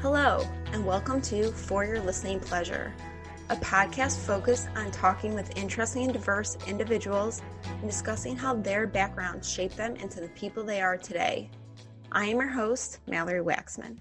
Hello, and welcome to For Your Listening Pleasure, a podcast focused on talking with interesting and diverse individuals and discussing how their backgrounds shape them into the people they are today. I am your host, Mallory Waxman.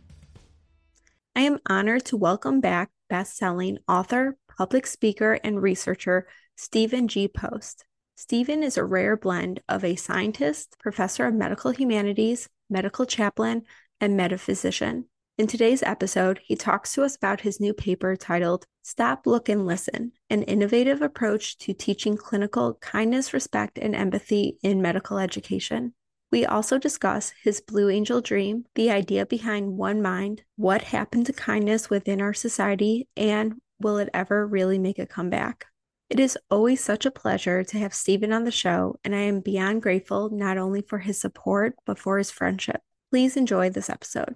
I am honored to welcome back best-selling author, public speaker, and researcher Stephen G. Post. Stephen is a rare blend of a scientist, professor of medical humanities, medical chaplain, and metaphysician. In today's episode, he talks to us about his new paper titled Stop, Look, and Listen An Innovative Approach to Teaching Clinical Kindness, Respect, and Empathy in Medical Education. We also discuss his Blue Angel dream, the idea behind One Mind, what happened to kindness within our society, and will it ever really make a comeback? It is always such a pleasure to have Stephen on the show, and I am beyond grateful not only for his support, but for his friendship. Please enjoy this episode.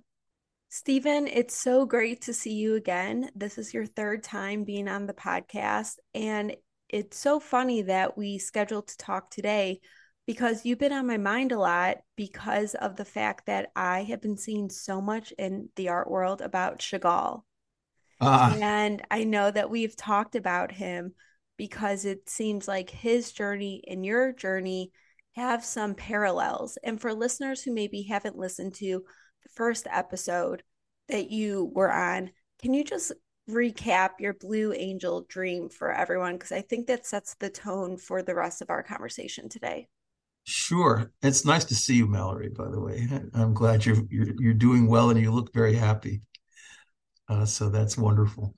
Stephen, it's so great to see you again. This is your third time being on the podcast. And it's so funny that we scheduled to talk today because you've been on my mind a lot because of the fact that I have been seeing so much in the art world about Chagall. Uh. And I know that we've talked about him because it seems like his journey and your journey have some parallels. And for listeners who maybe haven't listened to first episode that you were on, can you just recap your Blue Angel dream for everyone? Because I think that sets the tone for the rest of our conversation today. Sure. It's nice to see you, Mallory, by the way. I'm glad you're you're, you're doing well and you look very happy. Uh, so that's wonderful.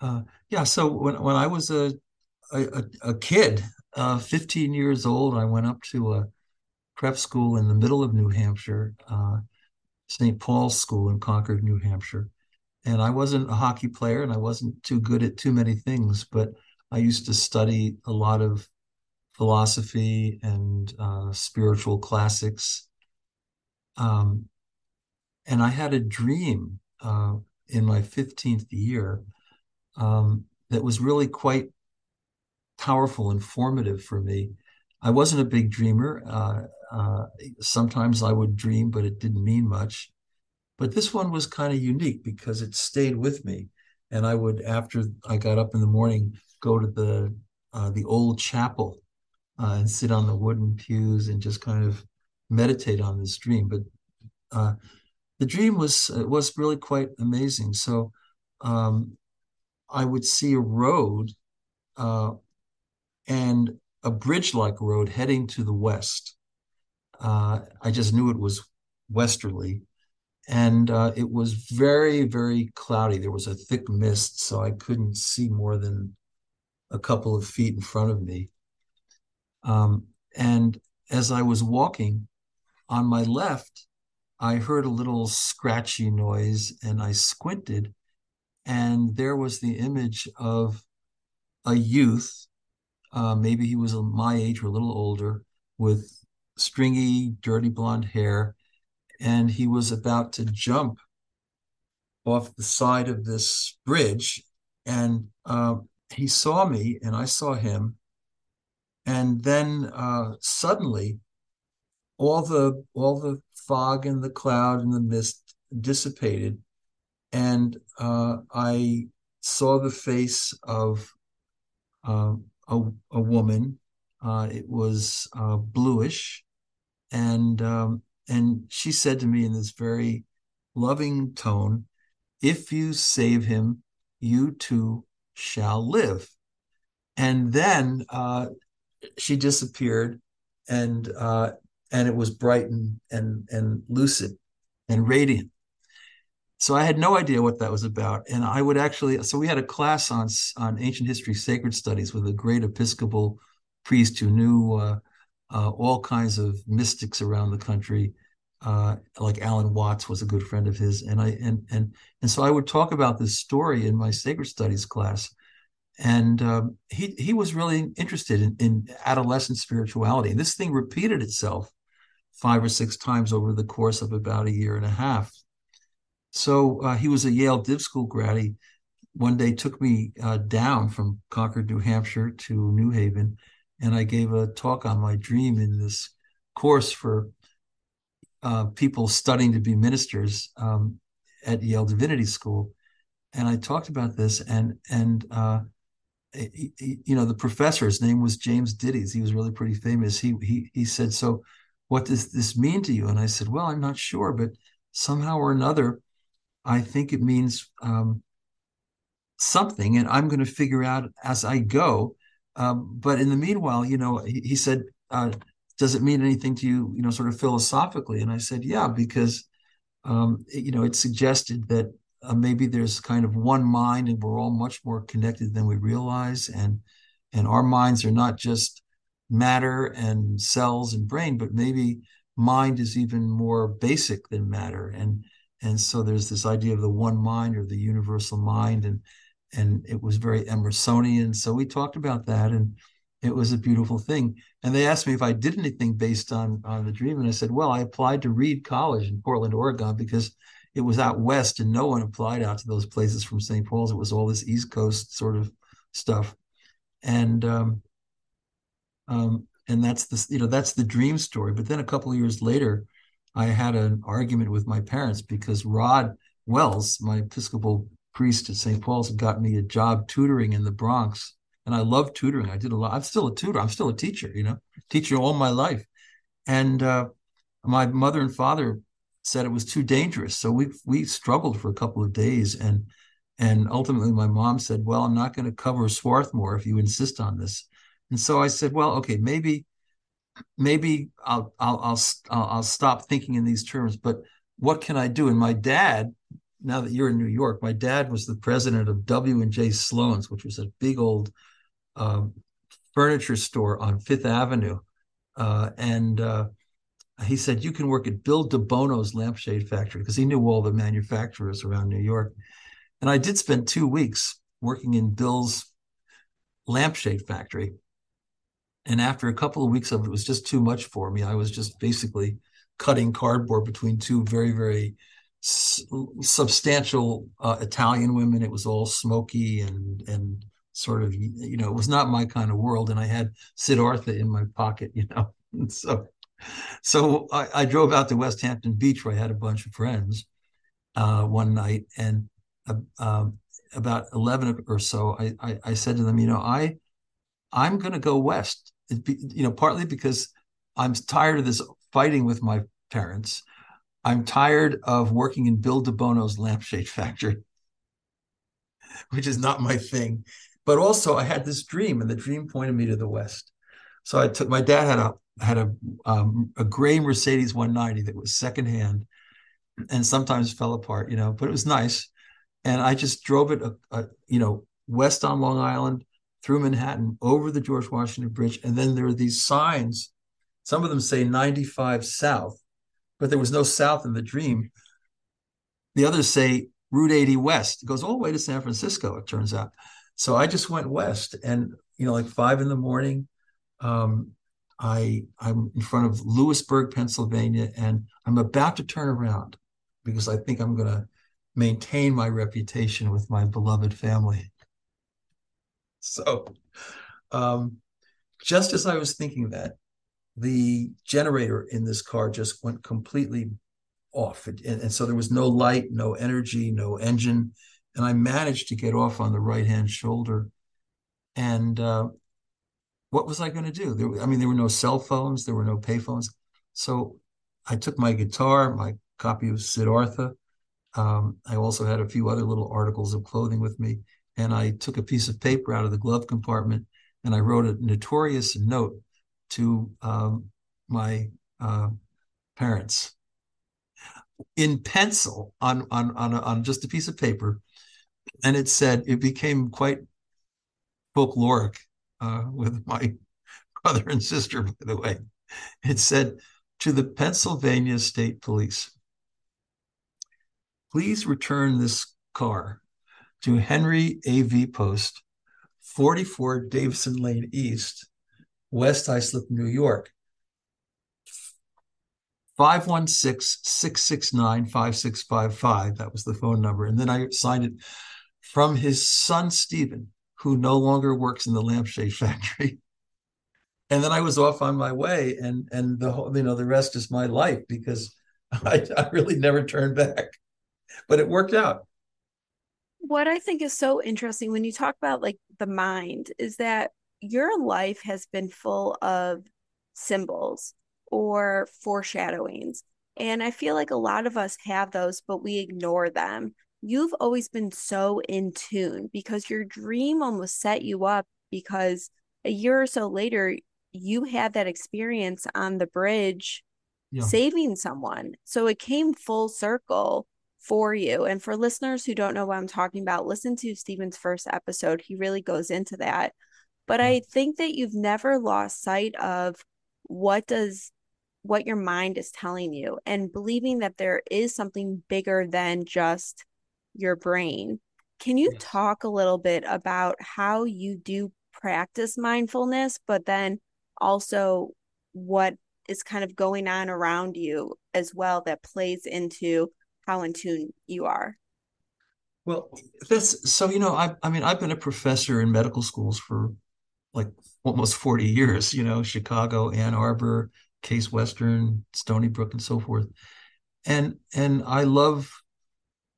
Uh, yeah, so when, when I was a, a, a kid, uh, 15 years old, I went up to a prep school in the middle of New Hampshire, uh, St. Paul's School in Concord, New Hampshire. And I wasn't a hockey player and I wasn't too good at too many things, but I used to study a lot of philosophy and uh, spiritual classics. Um, and I had a dream uh, in my 15th year um, that was really quite powerful and formative for me. I wasn't a big dreamer. Uh, uh, sometimes I would dream, but it didn't mean much. But this one was kind of unique because it stayed with me. And I would, after I got up in the morning, go to the uh, the old chapel uh, and sit on the wooden pews and just kind of meditate on this dream. But uh, the dream was was really quite amazing. So um, I would see a road uh, and a bridge-like road heading to the west. Uh, I just knew it was westerly, and uh, it was very, very cloudy. There was a thick mist, so I couldn't see more than a couple of feet in front of me. Um, and as I was walking on my left, I heard a little scratchy noise, and I squinted, and there was the image of a youth uh, maybe he was my age or a little older, with stringy, dirty blonde hair, and he was about to jump off the side of this bridge, and uh, he saw me, and I saw him, and then uh, suddenly, all the all the fog and the cloud and the mist dissipated, and uh, I saw the face of um, a, a woman. Uh, it was uh, bluish, and um, and she said to me in this very loving tone, "If you save him, you too shall live." And then uh, she disappeared, and uh, and it was bright and and, and lucid and radiant so I had no idea what that was about. And I would actually, so we had a class on on ancient history, sacred studies, with a great Episcopal priest who knew uh, uh, all kinds of mystics around the country. Uh, like Alan Watts was a good friend of his, and I and and and so I would talk about this story in my sacred studies class, and um, he he was really interested in, in adolescent spirituality. And this thing repeated itself five or six times over the course of about a year and a half so uh, he was a Yale Div School grad. He one day took me uh, down from Concord, New Hampshire to New Haven, and I gave a talk on my dream in this course for uh, people studying to be ministers. Um, at Yale Divinity School, and I talked about this, and and uh, he, he, you know the professor's name was James Dittes. He was really pretty famous. He he he said, "So, what does this mean to you?" And I said, "Well, I'm not sure, but somehow or another, I think it means um, something, and I'm going to figure out as I go." Um, but in the meanwhile, you know, he, he said, uh, "Does it mean anything to you?" You know, sort of philosophically, and I said, "Yeah," because um, you know, it suggested that uh, maybe there's kind of one mind and we're all much more connected than we realize. And and our minds are not just matter and cells and brain but maybe mind is even more basic than matter. And and so there's this idea of the one mind or the universal mind. And and it was very emersonian so we talked about that and it was a beautiful thing and they asked me if i did anything based on on the dream and i said well i applied to reed college in portland oregon because it was out west and no one applied out to those places from St. Paul's. It was all this East Coast sort of stuff. And um, um, and that's the you know that's the dream story. But then a couple of years later, I had an argument with my parents because Rod Wells, my Episcopal priest at St. Paul's, had got me a job tutoring in the Bronx. And I love tutoring. I did a lot. I'm still a tutor. I'm still a teacher, you know, teacher all my life. And uh, my mother and father said it was too dangerous. So we we struggled for a couple of days, and and ultimately my mom said, "Well, I'm not going to cover Swarthmore if you insist on this." And so I said, "Well, okay, maybe maybe I'll I'll I'll I'll stop thinking in these terms, but what can I do?" And my dad, now that you're in New York, my dad was the president of W and J Sloane's, which was a big old um, furniture store on Fifth Avenue, uh, and uh, he said, You can work at Bill DeBono's lampshade factory because he knew all the manufacturers around New York. And I did spend two weeks working in Bill's lampshade factory. And after a couple of weeks of it, it was just too much for me. I was just basically cutting cardboard between two very, very substantial uh, Italian women. It was all smoky and and sort of you know it was not my kind of world. And I had Siddhartha in my pocket, you know. And so so I, I, drove out to Westhampton Beach where I had a bunch of friends uh, one night, and uh, um, about eleven or so, I, I, I, said to them, you know, I I'm going to go west. Be, you know, partly because I'm tired of this fighting with my parents. I'm tired of working in Bill DeBono's lampshade factory, which is not my thing. But also, I had this dream, and the dream pointed me to the west. So I took my dad had a had a um, a gray Mercedes 190 that was secondhand and sometimes fell apart, you know, but it was nice. And I just drove it, a, a, you know, west on Long Island, through Manhattan, over the George Washington Bridge, and then there are these signs. Some of them say 95 south, but there was no south in the dream. The others say Route 80 west. It goes all the way to San Francisco. It turns out. So I just went west, and you know, like five in the morning. Um, I I'm in front of Lewisburg, Pennsylvania, and I'm about to turn around because I think I'm going to maintain my reputation with my beloved family. So, um, just as I was thinking that, the generator in this car just went completely off, and, and so there was no light, no energy, no engine, and I managed to get off on the right hand shoulder, and uh, what was I going to do? There, I mean, there were no cell phones, there were no payphones. So I took my guitar, my copy of Siddhartha. Um, I also had a few other little articles of clothing with me. And I took a piece of paper out of the glove compartment and I wrote a notorious note to um, my uh, parents in pencil on, on, on, a, on just a piece of paper. And it said, it became quite folkloric uh, with my brother and sister, by the way. It said to the Pennsylvania State Police, please return this car to Henry A.V. Post, 44 Davison Lane East, West Islip, New York. 516-669-5655. That was the phone number. And then I signed it from his son, Stephen, who no longer works in the lampshade factory. And then I was off on my way, and and the whole, you know, the rest is my life because I, I really never turned back. but it worked out. What I think is so interesting when you talk about like the mind is that your life has been full of symbols or foreshadowings. And I feel like a lot of us have those, but we ignore them. You've always been so in tune because your dream almost set you up because a year or so later, you had that experience on the bridge yeah. saving someone. So it came full circle for you. And for listeners who don't know what I'm talking about, listen to Stephen's first episode. He really goes into that. But I think that you've never lost sight of what does what your mind is telling you and believing that there is something bigger than just your brain. Can you yes. talk a little bit about how you do practice mindfulness, but then also what is kind of going on around you as well that plays into how in tune you are? Well, that's so, you know, I, I mean, I've been a professor in medical schools for like almost 40 years, you know, Chicago, Ann Arbor, Case Western, Stony Brook, and so forth. And and I love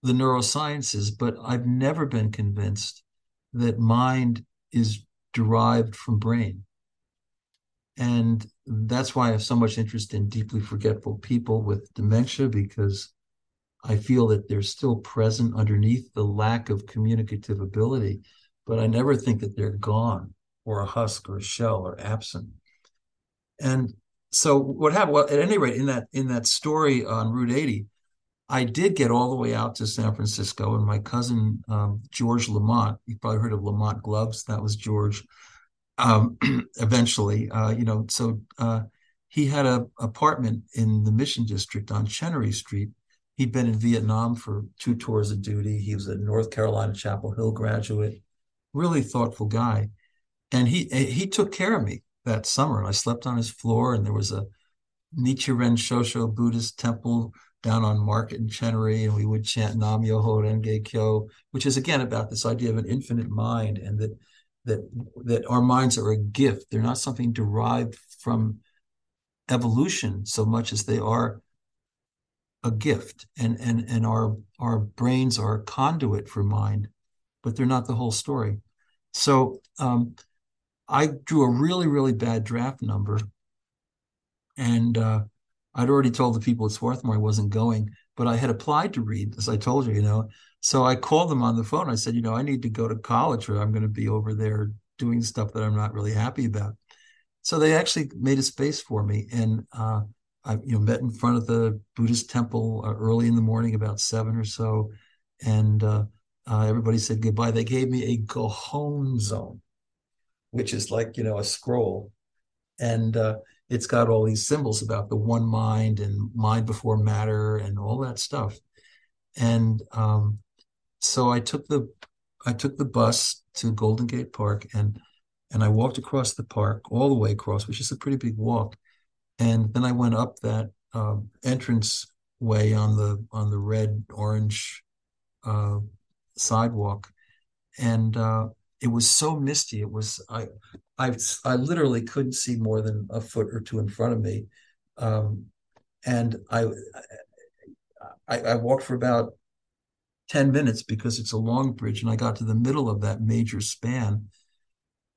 the neurosciences, but I've never been convinced that mind is derived from brain. And that's why I have so much interest in deeply forgetful people with dementia, because I feel that they're still present underneath the lack of communicative ability, but I never think that they're gone or a husk or a shell or absent. And so what happened? Well, at any rate, in that in that story on Route 80, I did get all the way out to San Francisco, and my cousin um, George Lamont, you probably heard of Lamont Gloves. That was George. Um, eventually, uh, you know, so uh, he had a apartment in the Mission District on Chenery Street. He'd been in Vietnam for two tours of duty. He was a North Carolina Chapel Hill graduate, really thoughtful guy and he he took care of me that summer. And I slept on his floor, and there was a Nichiren Shoshu Buddhist temple down on Market and Chenery, and we would chant Nam Myoho Renge Kyo, which is again about this idea of an infinite mind, and that that that our minds are a gift. They're not something derived from evolution so much as they are a gift, and and and our our brains are a conduit for mind, but they're not the whole story. So um, I drew a really, really bad draft number. And uh, I'd already told the people at Swarthmore I wasn't going, but I had applied to Reed, as I told you, you know. So I called them on the phone. I said, you know, I need to go to college or I'm going to be over there doing stuff that I'm not really happy about. So they actually made a space for me. And uh, I, you know, met in front of the Buddhist temple uh, early in the morning, about seven or so. And uh, uh, everybody said goodbye. They gave me a Gohonzon which is like you know a scroll, and uh, it's got all these symbols about the one mind and mind before matter and all that stuff. And um, so I took the I took the bus to Golden Gate Park and and I walked across the park all the way across, which is a pretty big walk. And then I went up that uh, entrance way on the on the red orange uh, sidewalk, and uh, it was so misty. It was I I I literally couldn't see more than a foot or two in front of me, um, and I, I I walked for about ten minutes because it's a long bridge, and I got to the middle of that major span,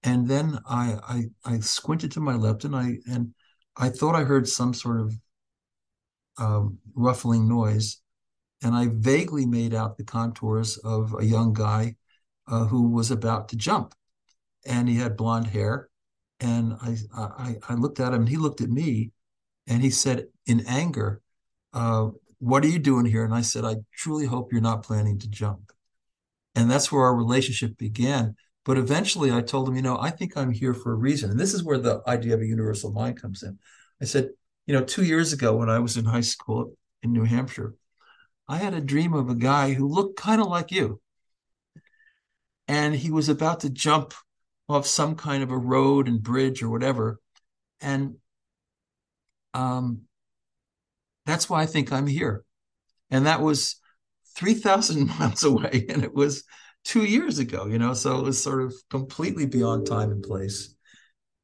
and then I I, I squinted to my left, and I and I thought I heard some sort of um, ruffling noise, and I vaguely made out the contours of a young guy uh, who was about to jump, and he had blonde hair. And I, I, I looked at him, and he looked at me, and he said in anger, uh, "What are you doing here?" And I said, "I truly hope you're not planning to jump." And that's where our relationship began. But eventually, I told him, you know, I think I'm here for a reason, and this is where the idea of a universal mind comes in. I said, you know, two years ago when I was in high school in New Hampshire, I had a dream of a guy who looked kind of like you and he was about to jump off some kind of a road and bridge or whatever. And um, that's why I think I'm here. And that was 3,000 miles away. And it was two years ago, you know, so it was sort of completely beyond time and place.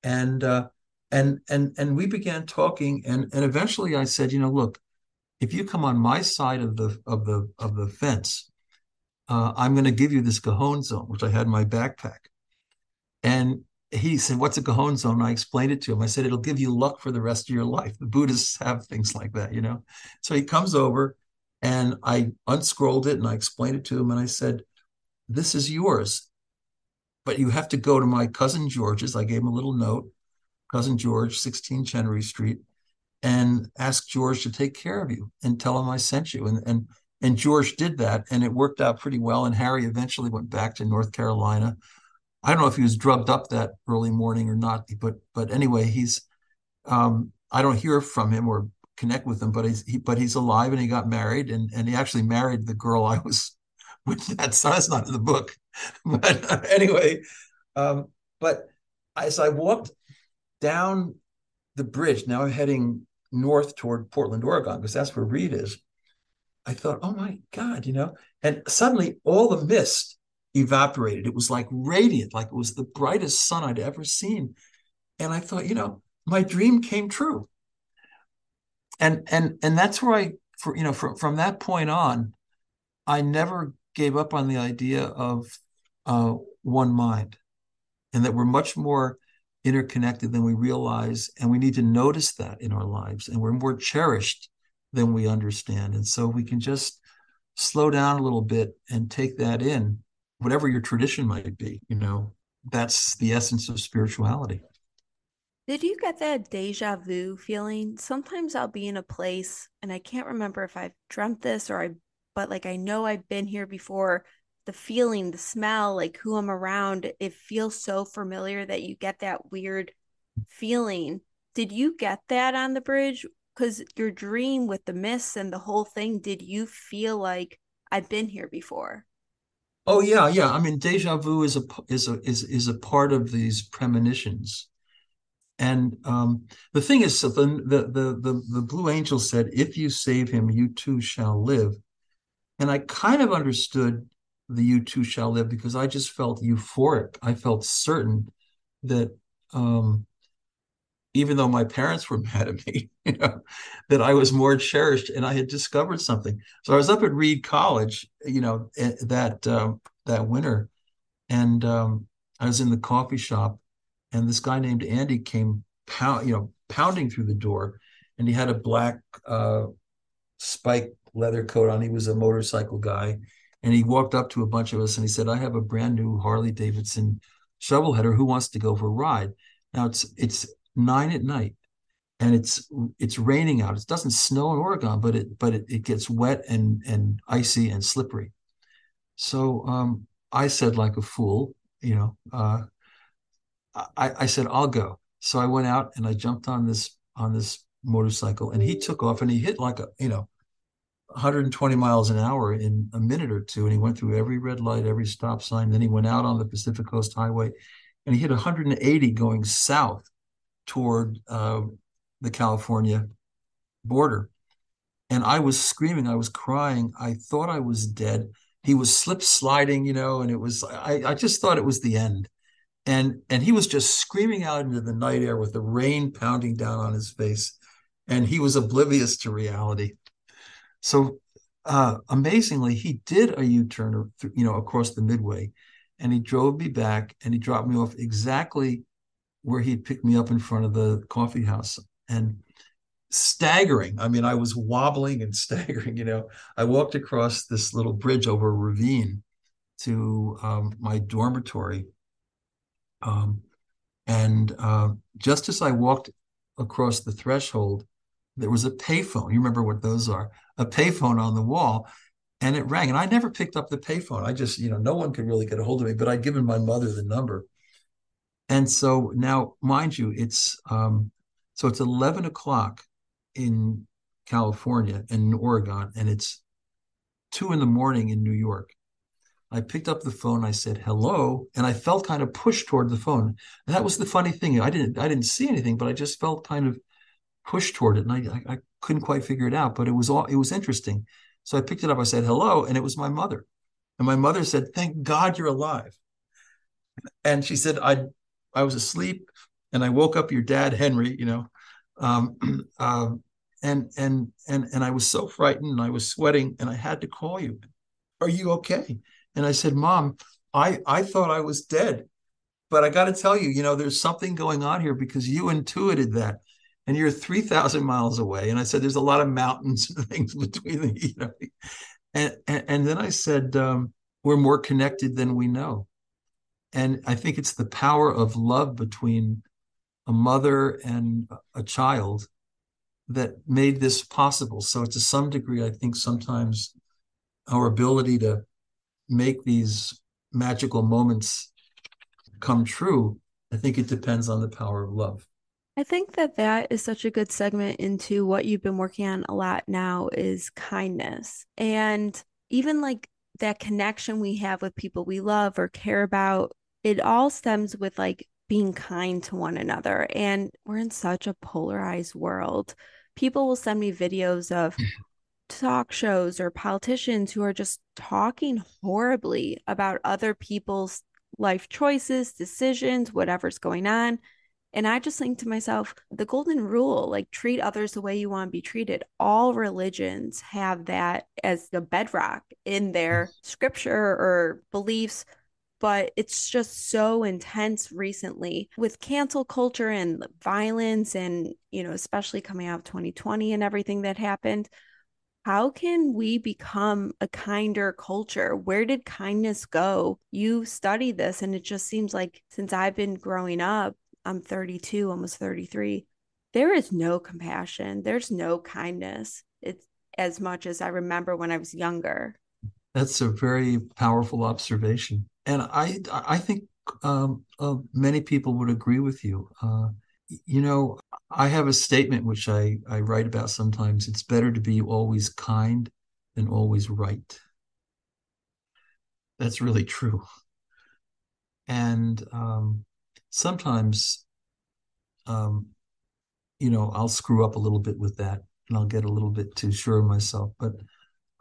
And, uh, and, and, and we began talking. And, and eventually I said, you know, look, if you come on my side of the of the of the fence, uh, I'm going to give you this Gohonzon, which I had in my backpack. And he said, What's a Gohonzon? I explained it to him. I said, It'll give you luck for the rest of your life. The Buddhists have things like that, you know? So he comes over and I unscrolled it and I explained it to him. And I said, This is yours, but you have to go to my cousin George's. I gave him a little note, cousin George, 16 Chenery Street, and ask George to take care of you and tell him I sent you. And, and, and George did that and it worked out pretty well. And Harry eventually went back to North Carolina I don't know if he was drugged up that early morning or not, but but anyway, he's um, I don't hear from him or connect with him, but he's he, but he's alive and he got married and and he actually married the girl I was with. That so that's not in the book, but uh, anyway, um, but as I walked down the bridge, now I'm heading north toward Portland, Oregon, because that's where Reed is. I thought, oh my God, you know, and suddenly all the mist evaporated. It was like radiant, like it was the brightest sun I'd ever seen. And I thought, you know, my dream came true. And and and that's where I, for you know, from from that point on, I never gave up on the idea of uh, one mind, and that we're much more interconnected than we realize, and we need to notice that in our lives, and we're more cherished than we understand. And so we can just slow down a little bit and take that in whatever your tradition might be, you know, that's the essence of spirituality. Did you get that deja vu feeling? Sometimes I'll be in a place and I can't remember if I've dreamt this or I, but like I know I've been here before. The feeling, the smell, like who I'm around, it feels so familiar that you get that weird feeling. Did you get that on the bridge? Because your dream with the mists and the whole thing, did you feel like I've been here before? Oh yeah, yeah. I mean, deja vu is a is a is is a part of these premonitions. And um, the thing is, so the, the the the the blue angel said, "If you save him, you too shall live." And I kind of understood the "you too shall live" because I just felt euphoric. I felt certain that um, even though my parents were mad at me, you know, that I was more cherished and I had discovered something. So I was up at Reed College, you know, that um, that winter, and um, I was in the coffee shop, and this guy named Andy came pound, you know, pounding through the door, and he had a black uh, spike leather coat on. He was a motorcycle guy, and he walked up to a bunch of us and he said, "I have a brand new Harley Davidson shovel header. Who wants to go for a ride?" Now it's it's nine at night and it's it's raining out. It doesn't snow in Oregon, but it but it, it gets wet and and icy and slippery. So um, I said like a fool, you know, uh, I, I said I'll go. So I went out and I jumped on this on this motorcycle and he took off and he hit like a you know 120 miles an hour in a minute or two and he went through every red light every stop sign then he went out on the pacific coast highway and he hit 180 going south toward uh, the California border. And I was screaming, I was crying. I thought I was dead. He was slip sliding, you know, and it was, I, I just thought it was the end. And, and he was just screaming out into the night air with the rain pounding down on his face. And he was oblivious to reality. So uh, amazingly, he did a U-turn, you know, across the midway, and he drove me back, and he dropped me off exactly where he'd pick me up in front of the coffee house and staggering. I mean, I was wobbling and staggering. You know, I walked across this little bridge over a ravine to um, my dormitory. Um, and uh, just as I walked across the threshold, there was a payphone. You remember what those are? A payphone on the wall, and it rang. And I never picked up the payphone. I just, you know, no one could really get a hold of me, but I'd given my mother the number. And so now, mind you, it's um, so it's 11 o'clock in California and in Oregon, and it's two in the morning in New York. I picked up the phone. I said hello, and I felt kind of pushed toward the phone. And that was the funny thing. I didn't I didn't see anything, but I just felt kind of pushed toward it, and I, I, I couldn't quite figure it out. But it was all it was interesting. So I picked it up. I said hello, and it was my mother. And my mother said, "Thank God you're alive." And she said, "I I was asleep and I woke up your dad, Henry, you know, um, uh, and and and and I was so frightened and I was sweating and I had to call you. Are you okay? And I said, Mom, I I thought I was dead, but I got to tell you, you know, there's something going on here because you intuited that, and you're three thousand miles away. And I said, there's a lot of mountains and things between the, you know, and and, and then I said, um, we're more connected than we know, and I think it's the power of love between a mother and a child that made this possible. So to some degree, I think sometimes our ability to make these magical moments come true, I think it depends on the power of love. I think that that is such a good segment into what you've been working on a lot now is kindness. And even like that connection we have with people we love or care about, it all stems with like being kind to one another. And we're in such a polarized world. People will send me videos of mm. talk shows or politicians who are just talking horribly about other people's life choices, decisions, whatever's going on. And I just think to myself, the golden rule, like treat others the way you want to be treated. All religions have that as the bedrock in their scripture or beliefs. But it's just so intense recently with cancel culture and violence, and, you know, especially coming out of 2020 and everything that happened how can we become a kinder culture? Where did kindness go? You study this, and it just seems like since I've been growing up, I'm 32, almost 33, there is no compassion, there's no kindness. It's as much as I remember when I was younger. That's a very powerful observation. And I, I think um, uh, many people would agree with you. Uh, you know, I have a statement which I, I write about sometimes. It's better to be always kind than always right. That's really true. And um, sometimes, um, you know, I'll screw up a little bit with that and I'll get a little bit too sure of myself. But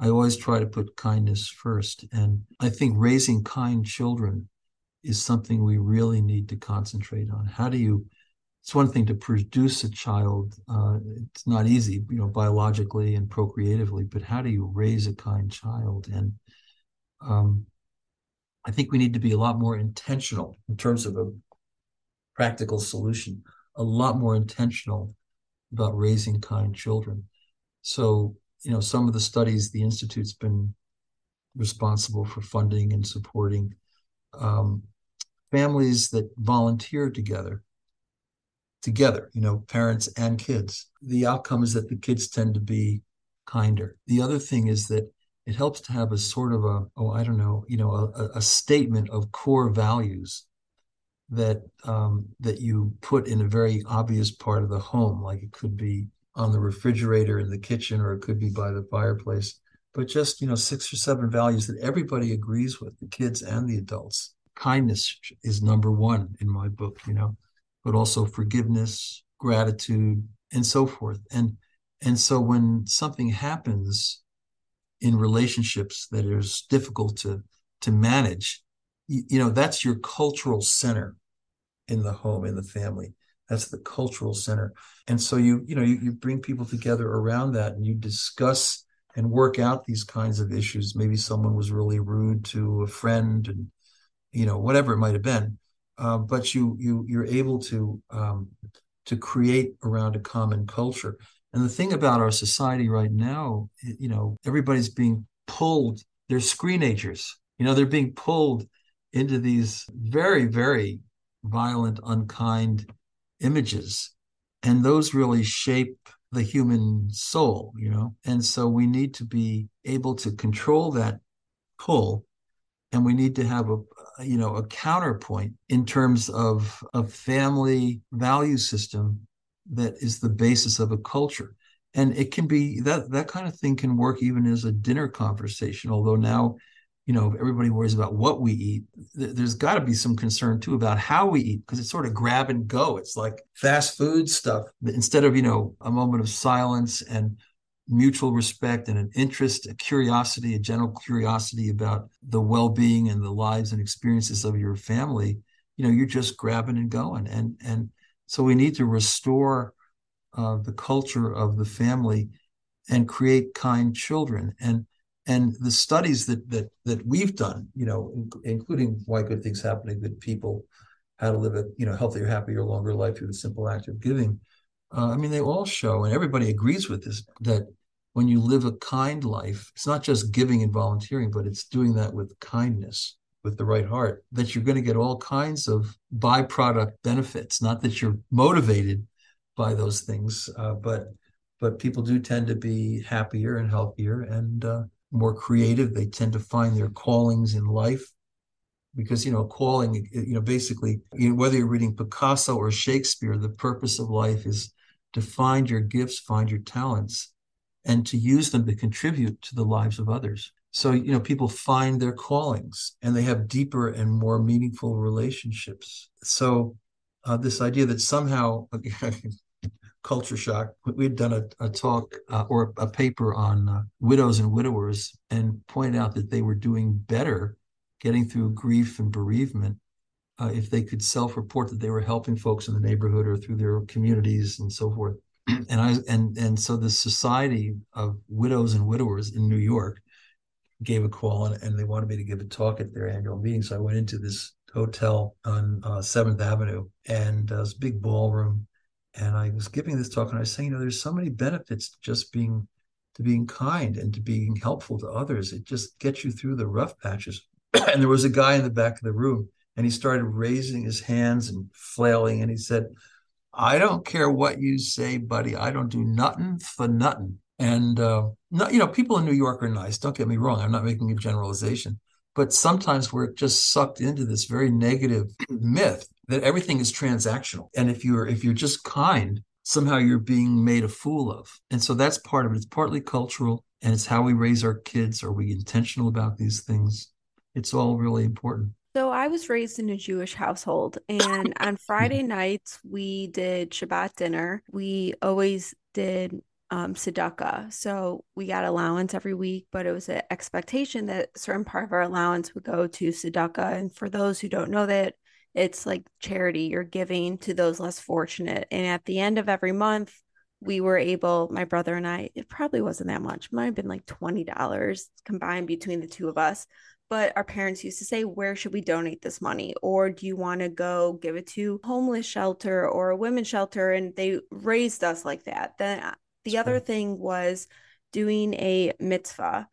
I always try to put kindness first. And I think raising kind children is something we really need to concentrate on. How do you it's one thing to produce a child. Uh, it's not easy, you know, biologically and procreatively, but how do you raise a kind child? And um, I think we need to be a lot more intentional in terms of a practical solution, a lot more intentional about raising kind children. So, you know, some of the studies the Institute's been responsible for funding and supporting um, families that volunteer together together, you know, parents and kids. The outcome is that the kids tend to be kinder. The other thing is that it helps to have a sort of a, oh, I don't know, you know, a, a statement of core values that um, that you put in a very obvious part of the home, like it could be on the refrigerator in the kitchen, or it could be by the fireplace. But just you know, six or seven values that everybody agrees with, the kids and the adults. Kindness is number one in my book. You know, but also forgiveness, gratitude, and so forth. And and so when something happens in relationships that is difficult to to manage, you, you know, that's your cultural center in the home, in the family. That's the cultural center. And so you, you know, you, you bring people together around that and you discuss and work out these kinds of issues. Maybe someone was really rude to a friend and, you know, whatever it might have been uh, but you you you're able to um, to create around a common culture. And the thing about our society right now, you know, everybody's being pulled. They're screenagers. You know, they're being pulled into these very very violent, unkind images, and those really shape the human soul. You know, and so we need to be able to control that pull and we need to have a you know a counterpoint in terms of a family value system that is the basis of a culture and it can be that that kind of thing can work even as a dinner conversation although now you know everybody worries about what we eat there's got to be some concern too about how we eat because it's sort of grab and go it's like fast food stuff instead of you know a moment of silence and mutual respect and an interest, a curiosity, a general curiosity about the well-being and the lives and experiences of your family, you know, you're just grabbing and going. And and so we need to restore uh, the culture of the family and create kind children. And and the studies that that that we've done, you know, in, including why good things happen to good people, how to live a you know healthier, happier, longer life through the simple act of giving. Uh, I mean, they all show, and everybody agrees with this that when you live a kind life, it's not just giving and volunteering, but it's doing that with kindness, with the right heart. That you're going to get all kinds of byproduct benefits. Not that you're motivated by those things, uh, but but people do tend to be happier and healthier and uh, more creative. They tend to find their callings in life because you know calling you know basically you know, whether you're reading picasso or shakespeare the purpose of life is to find your gifts find your talents and to use them to contribute to the lives of others so you know people find their callings and they have deeper and more meaningful relationships so uh, this idea that somehow culture shock. We had done a, a talk uh, or a paper on uh, widows and widowers and pointed out that they were doing better getting through grief and bereavement uh, if they could self-report that they were helping folks in the neighborhood or through their communities and so forth. and I and and so the Society of Widows and Widowers in New York gave a call and, and they wanted me to give a talk at their annual meeting. So I went into this hotel on uh, Seventh Avenue and uh, a big ballroom and I was giving this talk and I was saying, you know, there's so many benefits to just being to being kind and to being helpful to others. It just gets you through the rough patches. and there was a guy in the back of the room and he started raising his hands and flailing and he said, I don't care what you say, buddy. I don't do nothing for nothing. And uh, not, you know, people in New York are nice. Don't get me wrong. I'm not making a generalization, but sometimes we're just sucked into this very negative myth that everything is transactional. And if you're if you're just kind, somehow you're being made a fool of. And so that's part of it. It's partly cultural and it's how we raise our kids. Are we intentional about these things? It's all really important. So I was raised in a Jewish household and on Friday nights we did Shabbat dinner. We always did um. So we got allowance every week, but it was an expectation that certain part of our allowance would go to tzedakah. And for those who don't know that, it's like charity you're giving to those less fortunate. And at the end of every month, we were able, my brother and I, it probably wasn't that much, it might have been like $20 combined between the two of us. But our parents used to say, Where should we donate this money? Or do you want to go give it to homeless shelter or a women's shelter? And they raised us like that. Then the other thing was doing a mitzvah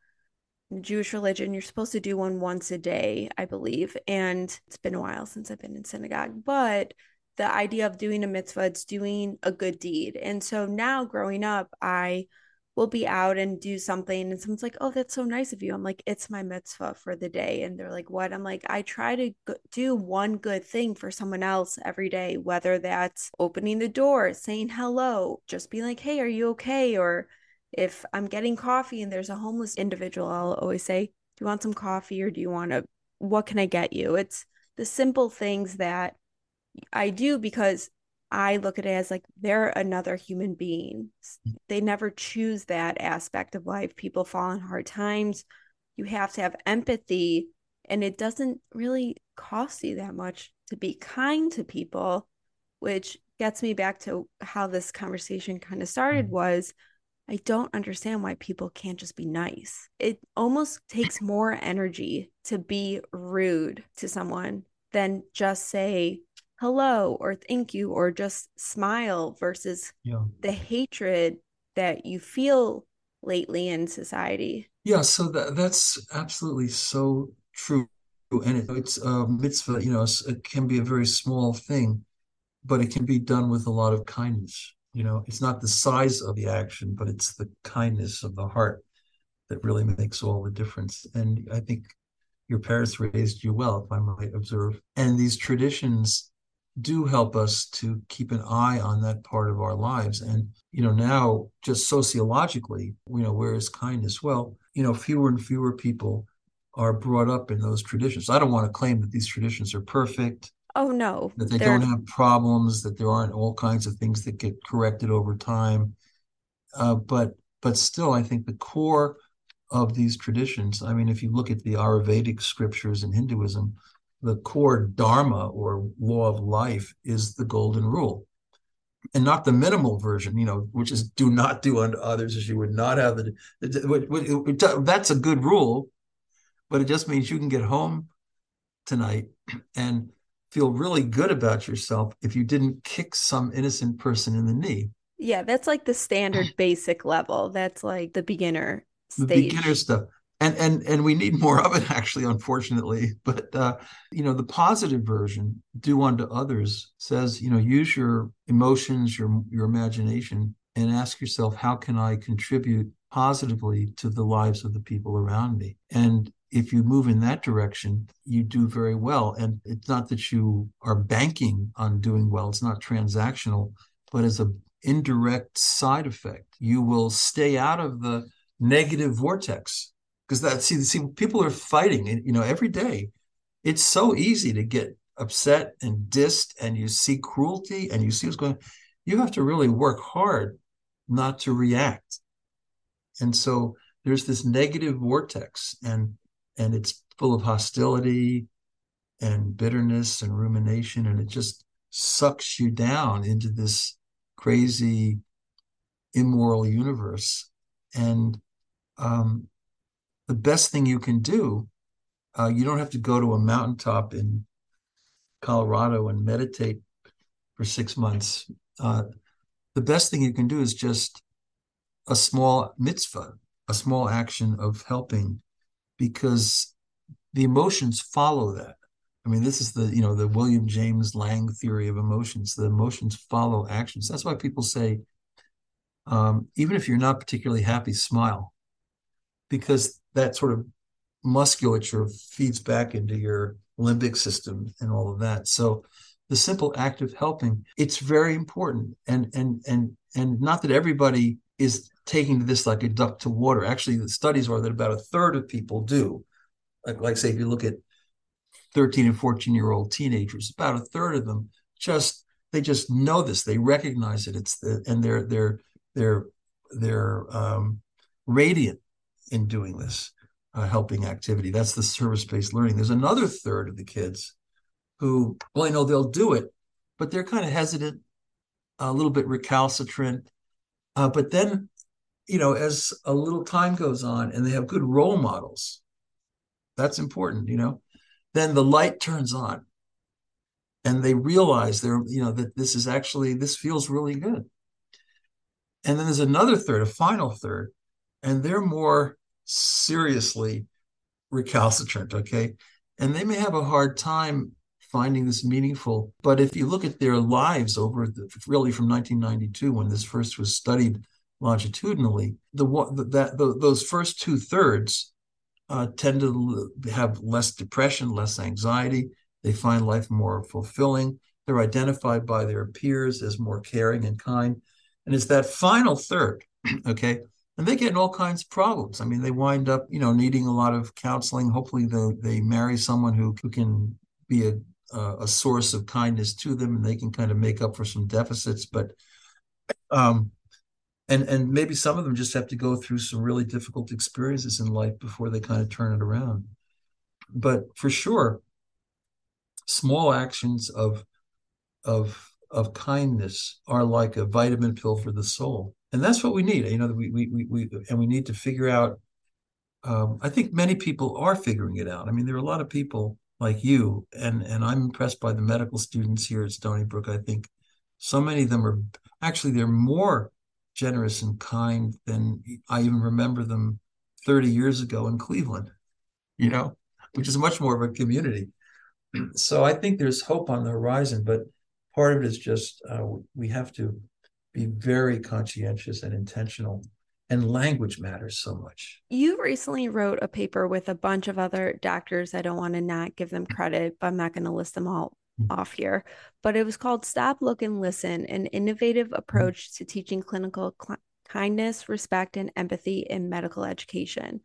Jewish religion, you're supposed to do one once a day, I believe. And it's been a while since I've been in synagogue, but the idea of doing a mitzvah, it's doing a good deed. And so now growing up, I will be out and do something and someone's like, "Oh, that's so nice of you." I'm like, "It's my mitzvah for the day." And they're like, "What?" I'm like, "I try to do one good thing for someone else every day, whether that's opening the door, saying hello, just being like, "Hey, are you okay?" or if I'm getting coffee and there's a homeless individual, I'll always say, Do you want some coffee or do you want to, what can I get you? It's the simple things that I do because I look at it as like they're another human being. They never choose that aspect of life. People fall in hard times. You have to have empathy, and it doesn't really cost you that much to be kind to people, which gets me back to how this conversation kind of started mm-hmm. was I don't understand why people can't just be nice. It almost takes more energy to be rude to someone than just say hello or thank you or just smile versus yeah. the hatred that you feel lately in society. Yeah, so that, that's absolutely so true. And it, it's a mitzvah, you know, it can be a very small thing, but it can be done with a lot of kindness you know it's not the size of the action but it's the kindness of the heart that really makes all the difference and i think your parents raised you well if i might observe and these traditions do help us to keep an eye on that part of our lives and you know now just sociologically you know where is kindness well you know fewer and fewer people are brought up in those traditions i don't want to claim that these traditions are perfect Oh no. That they They're... don't have problems, that there aren't all kinds of things that get corrected over time. Uh, but but still, I think the core of these traditions, I mean, if you look at the Ayurvedic scriptures in Hinduism, the core dharma or law of life is the golden rule. and not the minimal version, you know, which is do not do unto others as you would not have the. That's a good rule, but it just means you can get home tonight and feel really good about yourself if you didn't kick some innocent person in the knee. Yeah, that's like the standard basic level. That's like the beginner stage. The beginner stuff and and and we need more of it actually unfortunately. But uh, you know the positive version do unto others says you know use your emotions your your imagination and ask yourself how can i contribute positively to the lives of the people around me? And if you move in that direction you do very well. And it's not that you are banking on doing well. It's not transactional but as a indirect side effect you will stay out of the negative vortex because that see see people are fighting you know every day it's so easy to get upset and dissed and you see cruelty and you see what's going you have to really work hard not to react. And so there's this negative vortex and and it's full of hostility and bitterness and rumination and it just sucks you down into this crazy immoral universe. And um, the best thing you can do, uh, you don't have to go to a mountaintop in Colorado and meditate for six months. Uh, the best thing you can do is just a small mitzvah, a small action of helping, because the emotions follow that. I mean, this is the you know the William James Lange theory of emotions. The emotions follow actions. That's why people say, um, even if you're not particularly happy, smile, because that sort of musculature feeds back into your limbic system and all of that. So the simple act of helping, it's very important. And and and and not that everybody is taking this like a duck to water. Actually, the studies are that about a third of people do. Like, like say, if you look at 13 and 14 year old teenagers, about a third of them just they just know this. They recognize it. It's the and they're they're they're they're um, radiant in doing this uh, helping activity. That's the service based learning. There's another third of the kids who, well, I know they'll do it, but they're kind of hesitant, a little bit recalcitrant. Uh, but then, you know, as a little time goes on and they have good role models, that's important, you know, then the light turns on and they realize they're, you know, that this is actually, this feels really good. And then there's another third, a final third, and they're more seriously recalcitrant, okay? And they may have a hard time finding this meaningful. But if you look at their lives over the, really from 1992, when this first was studied longitudinally, the that the, those first two thirds uh, tend to have less depression, less anxiety. They find life more fulfilling. They're identified by their peers as more caring and kind. And it's that final third, okay, and they get in all kinds of problems. I mean, they wind up, you know, needing a lot of counseling. Hopefully, they they marry someone who who can be a a source of kindness to them, and they can kind of make up for some deficits. But, um, and and maybe some of them just have to go through some really difficult experiences in life before they kind of turn it around. But for sure, small actions of of of kindness are like a vitamin pill for the soul and that's what we need. You know, we we we, we and we need to figure out. Um, I think many people are figuring it out. I mean, there are a lot of people like you, and and I'm impressed by the medical students here at Stony Brook. I think so many of them are actually they're more generous and kind than I even remember them 30 years ago in Cleveland. You know, which is much more of a community. So I think there's hope on the horizon, but part of it is just uh, we have to be very conscientious and intentional and language matters so much. You recently wrote a paper with a bunch of other doctors. I don't want to not give them credit, but I'm not going to list them all mm-hmm. off here. But it was called Stop, Look, and Listen An Innovative mm-hmm. Approach mm-hmm. to Teaching Clinical Cl- Kindness, Respect, and Empathy in Medical Education.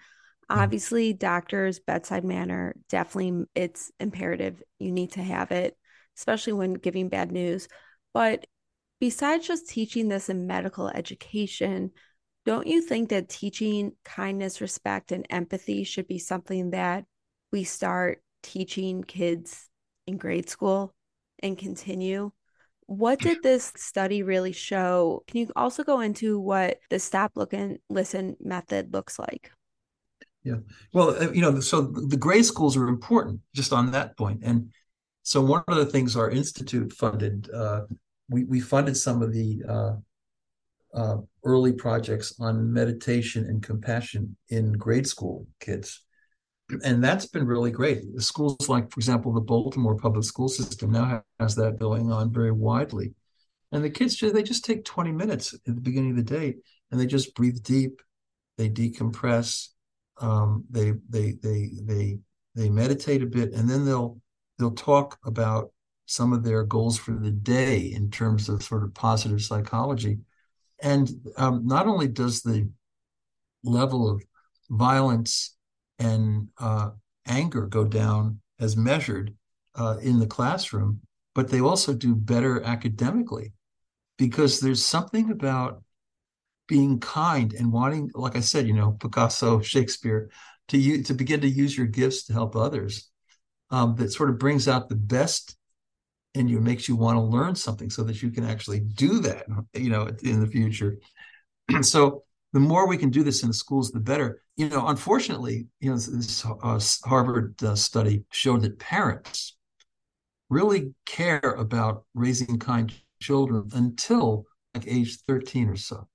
Mm-hmm. Obviously, doctors' bedside manner definitely it's imperative. You need to have it, especially when giving bad news. But besides just teaching this in medical education, don't you think that teaching kindness, respect, and empathy should be something that we start teaching kids in grade school and continue? What did this study really show? Can you also go into what the stop, look, and listen method looks like? Yeah. Well, uh, you know, so the grade schools are important just on that point. And so one of the things our institute funded, uh, we, we funded some of the uh, uh, early projects on meditation and compassion in grade school kids. And that's been really great. The schools like, for example, the Baltimore public school system now has that going on very widely. And the kids, they just take 20 minutes at the beginning of the day and they just breathe deep, they decompress, um, they they they they they meditate a bit, and then they'll they'll talk about some of their goals for the day in terms of sort of positive psychology. And um, not only does the level of violence and uh, anger go down as measured uh, in the classroom, but they also do better academically because there's something about being kind and wanting, like I said, you know, Picasso, Shakespeare, to you to begin to use your gifts to help others. Um, that sort of brings out the best in you, makes you want to learn something, so that you can actually do that, you know, in the future. And so the more we can do this in the schools, the better. You know, unfortunately, you know, this uh, Harvard uh, study showed that parents really care about raising kind children until like age 13 or so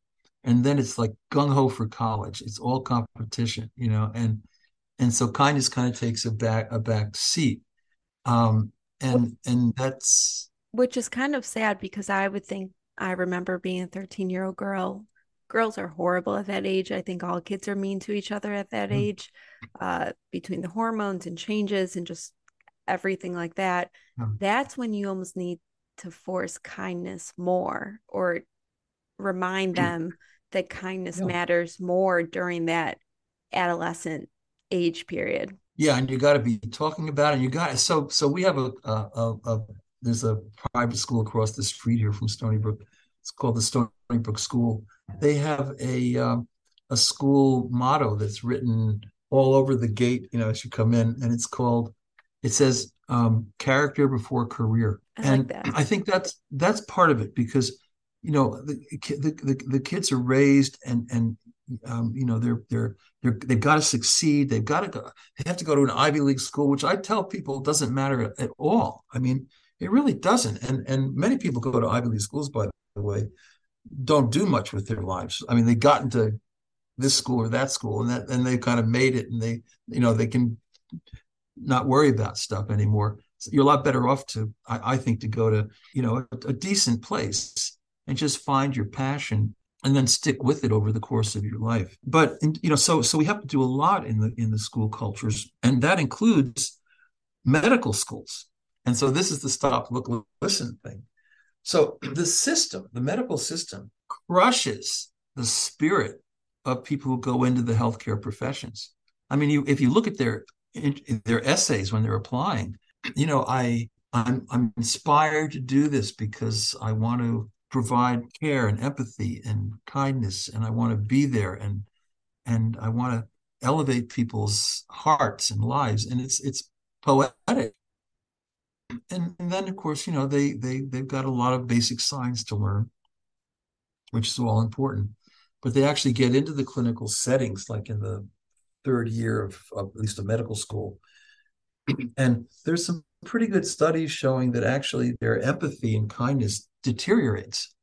and then it's like gung ho for college. It's all competition, you know, and and so kindness kind of takes a back a back seat, um, and and that's which is kind of sad because I would think I remember being a 13 year old girl. Girls are horrible at that age. I think all kids are mean to each other at that mm-hmm. age, uh, between the hormones and changes and just everything like that. Mm-hmm. That's when you almost need to force kindness more or remind them that kindness yeah. matters more during that adolescent age period. Yeah, and you got to be talking about it. You got so so we have a, a, a, there's a private school across the street here from Stony Brook. It's called the Stony Brook School. They have a um, a school motto that's written all over the gate, you know, as you come in, and it's called. It says um, "character before career," I and like I think that's that's part of it because you know the, the the, the kids are raised and and um, you know they're they're they're they've got to succeed. They've got to go they have to go to an ivy league school which i tell people doesn't matter at all. I mean it really doesn't. And and many people go to ivy league schools by the way don't do much with their lives. I mean they got into this school or that school and that and they kind of made it and they you know they can not worry about stuff anymore. So you're a lot better off to I, I think to go to you know a, a decent place and just find your passion and then stick with it over the course of your life. But you know so so we have to do a lot in the in the school cultures and that includes medical schools. And so this is the stop look listen thing. So the system the medical system crushes the spirit of people who go into the healthcare professions. I mean you, if you look at their their essays when they're applying you know i i'm i'm inspired to do this because i want to provide care and empathy and kindness and i want to be there and and i want to elevate people's hearts and lives and it's it's poetic. And, and then of course you know they they they've got a lot of basic science to learn which is all important. But they actually get into the clinical settings like in the third year of, of at least a medical school. And there's some pretty good studies showing that actually their empathy and kindness deteriorates.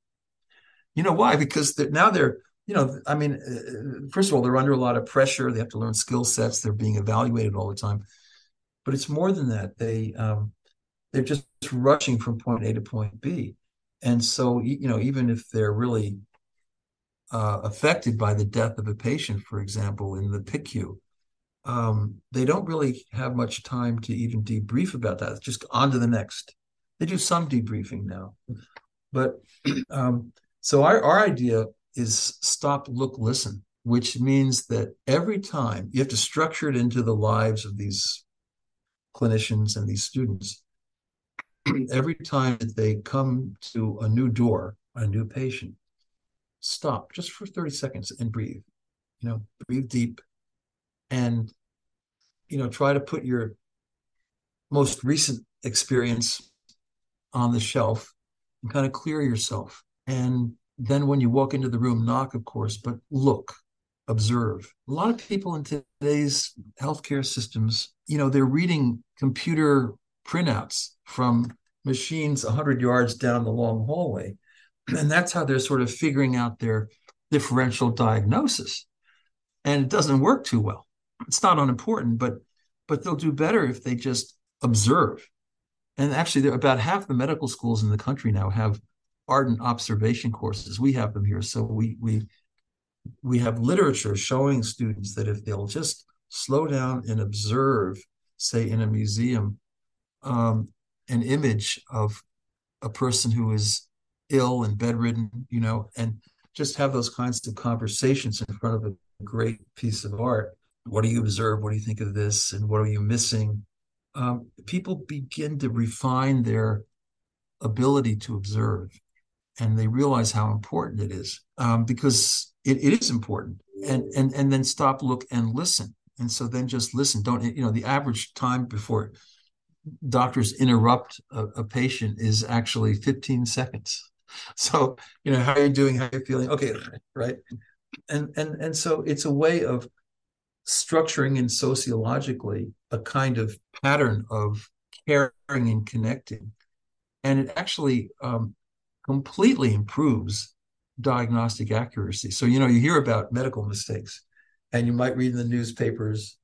You know why? Because they're, now they're, you know, I mean, uh, first of all, they're under a lot of pressure. They have to learn skill sets. They're being evaluated all the time. But it's more than that. They um, they're just rushing from point A to point B, and so you know, even if they're really uh, affected by the death of a patient, for example, in the PICU, um, they don't really have much time to even debrief about that. It's just on to the next. They do some debriefing now, but um, so our, our idea is stop, look, listen, which means that every time you have to structure it into the lives of these clinicians and these students. every time that they come to a new door, a new patient, stop just for 30 seconds and breathe. You know, breathe deep and you know try to put your most recent experience on the shelf kind of clear yourself. And then when you walk into the room, knock, of course, but look, observe. A lot of people in today's healthcare systems, you know, they're reading computer printouts from machines 100 yards down the long hallway. And that's how they're sort of figuring out their differential diagnosis. And it doesn't work too well. It's not unimportant, but but they'll do better if they just observe. And actually, about half the medical schools in the country now have ardent observation courses. We have them here, so we we we have literature showing students that if they'll just slow down and observe, say in a museum, um, an image of a person who is ill and bedridden, you know, and just have those kinds of conversations in front of a great piece of art. What do you observe? What do you think of this? And what are you missing? Um, people begin to refine their ability to observe and they realize how important it is um, because it, it is important. And and and then stop look and listen. And so then just listen. Don't you know the average time before doctors interrupt a, a patient is actually 15 seconds. So you know how are you doing? How are you feeling? Okay right. And and and so it's a way of structuring and sociologically a kind of pattern of caring and connecting and it actually um, completely improves diagnostic accuracy. So, you know, you hear about medical mistakes and you might read in the newspapers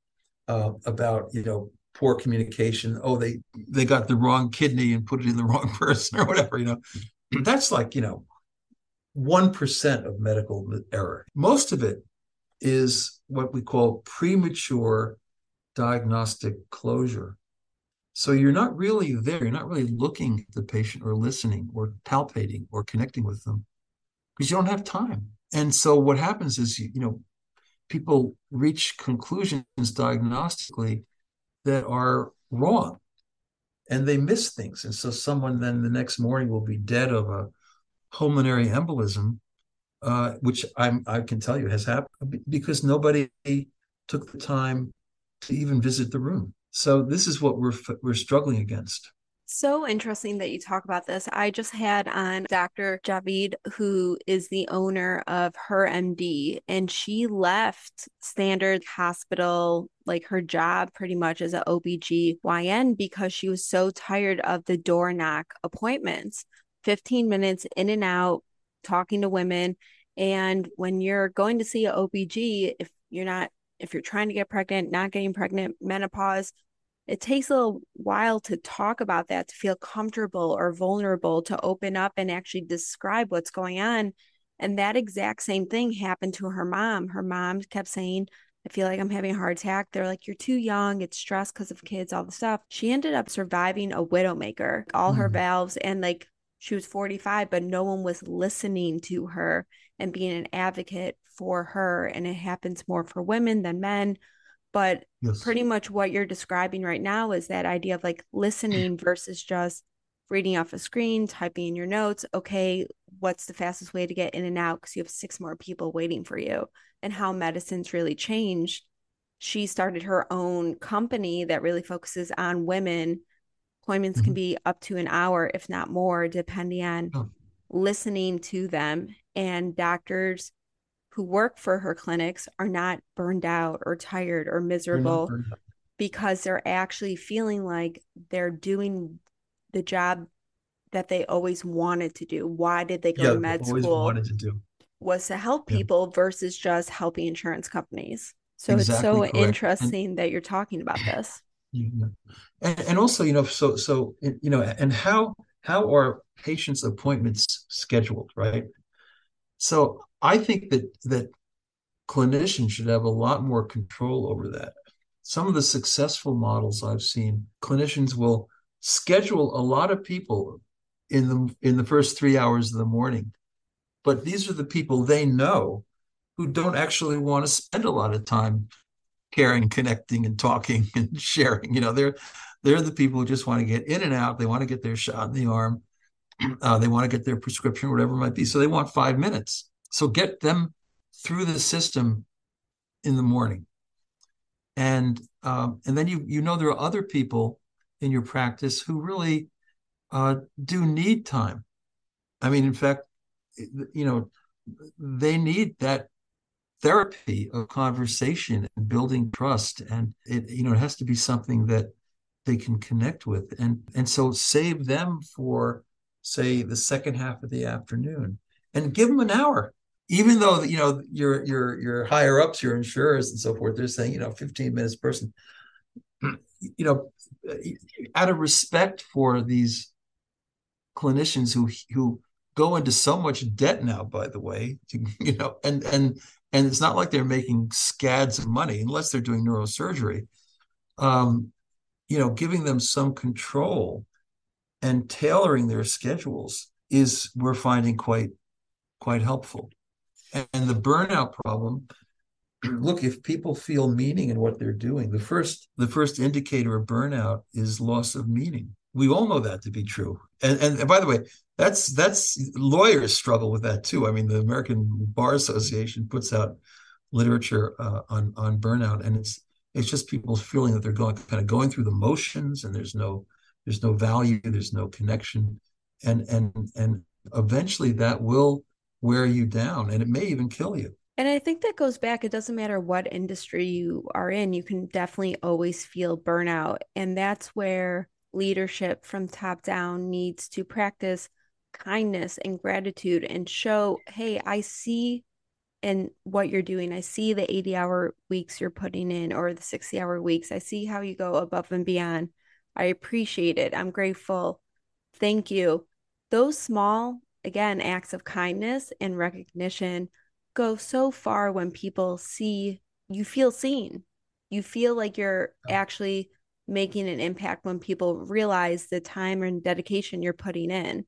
uh, about, you know, poor communication. Oh, they they got the wrong kidney and put it in the wrong person or whatever, you know. That's like, you know, 1% of medical error. Most of it is what we call premature diagnostic closure. So you're not really there. You're not really looking at the patient or listening or palpating or connecting with them because you don't have time. And so what happens is, you, know, people reach conclusions diagnostically that are wrong and they miss things. And so someone then the next morning will be dead of a pulmonary embolism, uh, which I'm, I can tell you has happened because nobody took the time to even visit the room. So this is what we're we're struggling against. So interesting that you talk about this. I just had on Dr. Javid, who is the owner of Her MD, and she left Standard Hospital, like her job pretty much as an OBGYN, because she was so tired of the door knock appointments 15 minutes in and out, talking to women. And when you're going to see an OBG, if you're not if you're trying to get pregnant, not getting pregnant, menopause, it takes a while to talk about that, to feel comfortable or vulnerable, to open up and actually describe what's going on. And that exact same thing happened to her mom. Her mom kept saying, I feel like I'm having a heart attack. They're like, You're too young. It's stress because of kids, all the stuff. She ended up surviving a widowmaker, all mm-hmm. her valves, and like she was 45, but no one was listening to her and being an advocate for her. And it happens more for women than men. But yes. pretty much what you're describing right now is that idea of like listening versus just reading off a screen, typing in your notes. Okay, what's the fastest way to get in and out? Because you have six more people waiting for you, and how medicine's really changed. She started her own company that really focuses on women. Appointments mm-hmm. can be up to an hour, if not more, depending on oh. listening to them. And doctors who work for her clinics are not burned out or tired or miserable because they're actually feeling like they're doing the job that they always wanted to do. Why did they go yeah, to med school? Wanted to do was to help people yeah. versus just helping insurance companies. So exactly it's so correct. interesting and, that you're talking about this. Yeah. And, and also, you know, so so you know, and how how are patients' appointments scheduled, right? So I think that that clinicians should have a lot more control over that. Some of the successful models I've seen, clinicians will schedule a lot of people in the in the first three hours of the morning, but these are the people they know who don't actually want to spend a lot of time caring, connecting, and talking and sharing. You know, they're they're the people who just want to get in and out. They want to get their shot in the arm. Uh, they want to get their prescription, whatever it might be. So they want five minutes. So get them through the system in the morning, and um, and then you you know there are other people in your practice who really uh, do need time. I mean, in fact, you know, they need that therapy of conversation and building trust. And it, you know, it has to be something that they can connect with. And and so save them for, say, the second half of the afternoon and give them an hour. Even though you know your your your higher ups, your insurers and so forth, they're saying, you know, 15 minutes person. You know, out of respect for these clinicians who who go into so much debt now by the way you know and and and it's not like they're making scads of money unless they're doing neurosurgery. Um you know giving them some control and tailoring their schedules is we're finding quite quite helpful. And, and the burnout problem look if people feel meaning in what they're doing the first the first indicator of burnout is loss of meaning we all know that to be true. And, and, and by the way that's that's lawyers struggle with that too. I mean the american bar association puts out literature uh, on on burnout and it's it's just people feeling that they're going kind of going through the motions and there's no there's no value there's no connection. And and and eventually that will wear you down and it may even kill you. And I think that goes back, it doesn't matter what industry you are in, you can definitely always feel burnout. And that's where leadership from top down needs to practice kindness and gratitude and show, hey, I see and what you're doing. I see the 80 hour weeks you're putting in or the 60 hour weeks. I see how you go above and beyond. I appreciate it. I'm grateful. Thank you. Those small, again, acts of kindness and recognition go so far when people see you feel seen. You feel like you're actually making an impact when people realize the time and dedication you're putting in.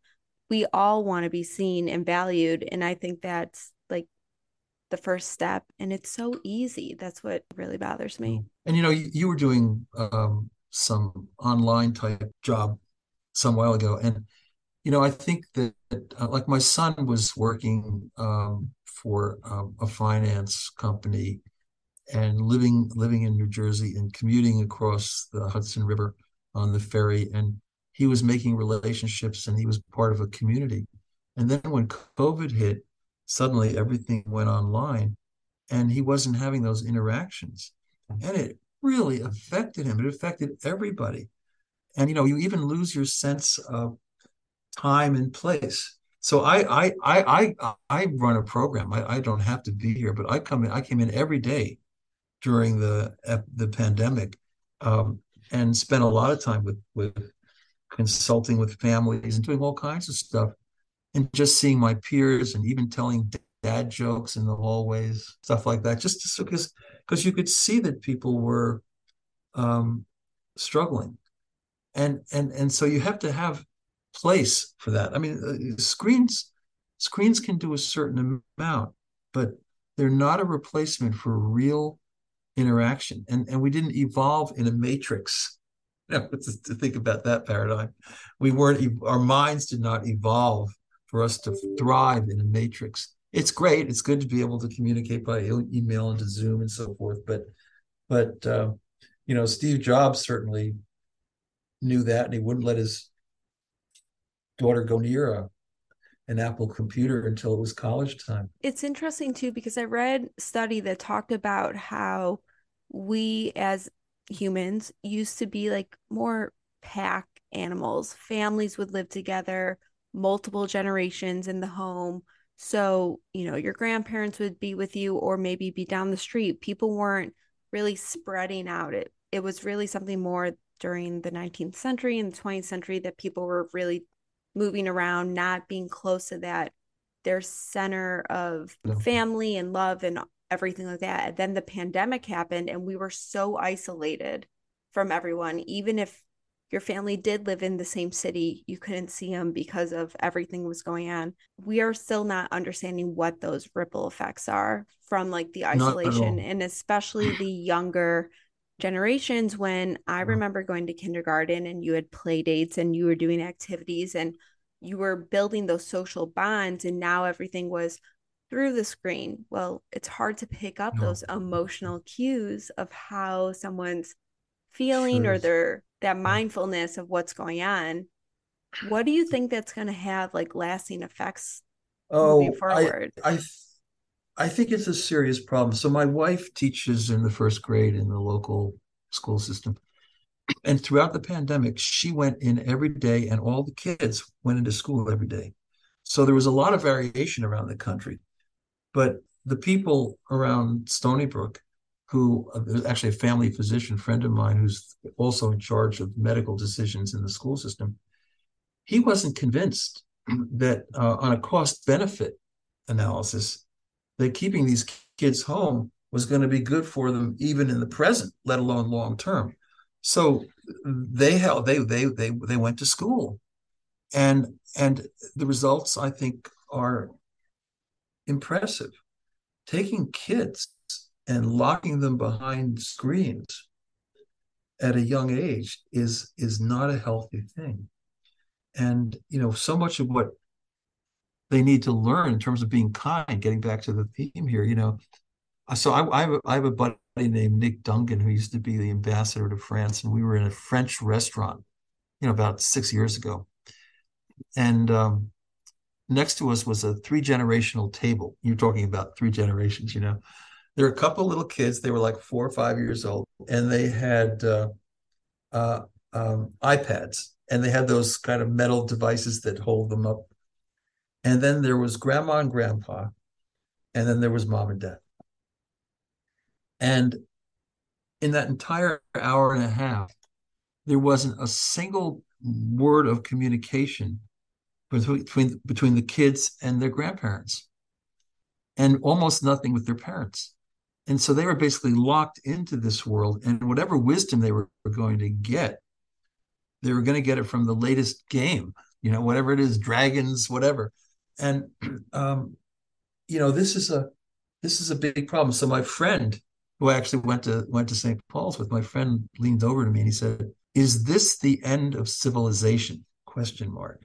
We all want to be seen and valued. And I think that's like the first step. And it's so easy. That's what really bothers me. And you know, you, you were doing um, some online type job some while ago. And, you know, I think that uh, like my son was working um, for um, a finance company and living living in New Jersey and commuting across the Hudson River on the ferry. And he was making relationships and he was part of a community. And then when covid hit suddenly everything went online and he wasn't having those interactions. And it really affected him. It affected everybody. And you know you even lose your sense of time and place. So I I I I I run a program. I, I don't have to be here, but I come in. I came in every day during the the pandemic, um, and spent a lot of time with with consulting with families and doing all kinds of stuff, and just seeing my peers and even telling dad jokes in the hallways, stuff like that. Just because because you could see that people were um, struggling, and and and so you have to have place for that. I mean, uh, screens screens can do a certain amount, but they're not a replacement for real interaction. And and we didn't evolve in a matrix. Know, to think about that paradigm, we weren't. Our minds did not evolve for us to thrive in a matrix. It's great. It's good to be able to communicate by email and to Zoom and so forth. But but uh, you know, Steve Jobs certainly knew that, and he wouldn't let his daughter go near a, an Apple computer until it was college time. It's interesting too because I read study that talked about how we as humans used to be like more pack animals. Families would live together, multiple generations in the home. So, you know, your grandparents would be with you or maybe be down the street. People weren't really spreading out. It it was really something more during the 19th century and the 20th century that people were really moving around, not being close to that, their center of no. family and love and everything like that. And then the pandemic happened and we were so isolated from everyone. Even if your family did live in the same city, you couldn't see them because of everything was going on. We are still not understanding what those ripple effects are from like the isolation and especially the younger generations when I mm-hmm. remember going to kindergarten and you had play dates and you were doing activities and you were building those social bonds and now everything was through the screen. Well, it's hard to pick up no. those emotional cues of how someone's feeling sure or their that mindfulness of what's going on what do you think that's going to have like lasting effects oh, moving forward? I, I I think it's a serious problem. So my wife teaches in the first grade in the local school system. And throughout the pandemic, she went in every day and all the kids went into school every day. So there was a lot of variation around the country. But the people around Stony Brook, who uh, there's actually a family physician friend of mine who's also in charge of medical decisions in the school system, he wasn't convinced that uh, on a cost benefit analysis, that keeping these kids home was going to be good for them even in the present, let alone long term. So they held they they they they went to school, and and the results I think are impressive. Taking kids and locking them behind screens at a young age is is not a healthy thing and you know so much of what they need to learn in terms of being kind getting back to the theme here you know. So I, I, have have a buddy named nick duncan who used to be the ambassador to france and we were in a french restaurant you know about six years ago. And um, next to us was a three generational table. You're talking about three generations you know. There were a couple little kids they were like four or five years old and they had uh, uh, um, ipads and they had those kind of metal devices that hold them up. And then there was grandma and grandpa, and then there was mom and dad. And in that entire hour and a half, there wasn't a single word of communication between between the kids and their grandparents, and almost nothing with their parents. And so they were basically locked into this world, and whatever wisdom they were going to get they were going to get it from the latest game, you know, whatever it is, dragons, whatever. And um, you know, this is a this is a big problem. So my friend, who actually went to went to St. Paul's with, my friend leaned over to me and he said, "Is this the end of civilization?" Question mark.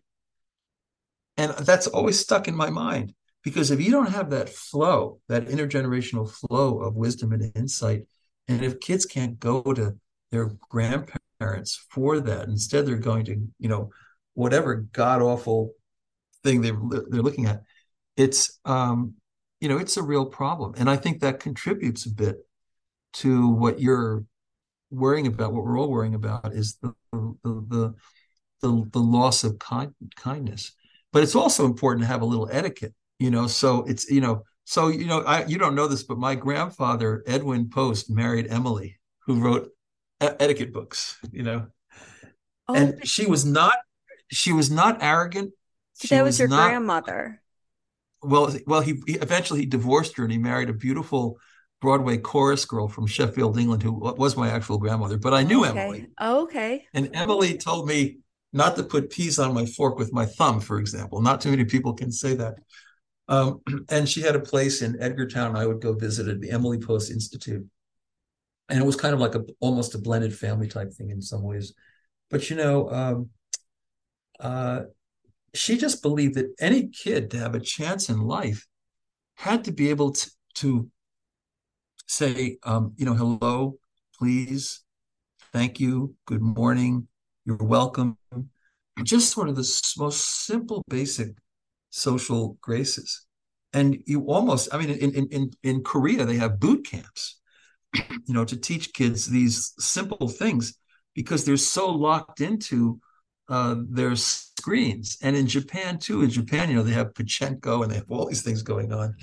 And that's always stuck in my mind because if you don't have that flow, that intergenerational flow of wisdom and insight, and if kids can't go to their grandparents for that. Instead, they're going to, you know, whatever god awful thing they they're looking at. It's um, you know, it's a real problem, and I think that contributes a bit to what you're worrying about. What we're all worrying about is the the the the, the loss of kind, kindness. But it's also important to have a little etiquette, you know. So it's you know, so you know, I you don't know this, but my grandfather Edwin Post married Emily, who wrote etiquette books, you know. Oh, and she was not she was not arrogant. She that was, was your not, grandmother. Well, well, he, he, eventually he divorced her and he married a beautiful Broadway chorus girl from Sheffield, England, who was my actual grandmother. But I knew okay. Emily. Oh, okay. And Emily told me not to put peas on my fork with my thumb, for example. Not too many people can say that. Um, and she had a place in Edgartown. I would go visit at the Emily Post Institute and it was kind of like a almost a blended family type thing in some ways but you know um, uh, she just believed that any kid to have a chance in life had to be able to, to say um, you know hello please. Thank you. Good morning. You're welcome. Just sort of the most simple basic social graces. And you almost i mean in in in korea they have boot camps you know, to teach kids these simple things because they're so locked into uh, their screens. And in Japan too, in Japan, you know, they have Pachinko and they have all these things going on,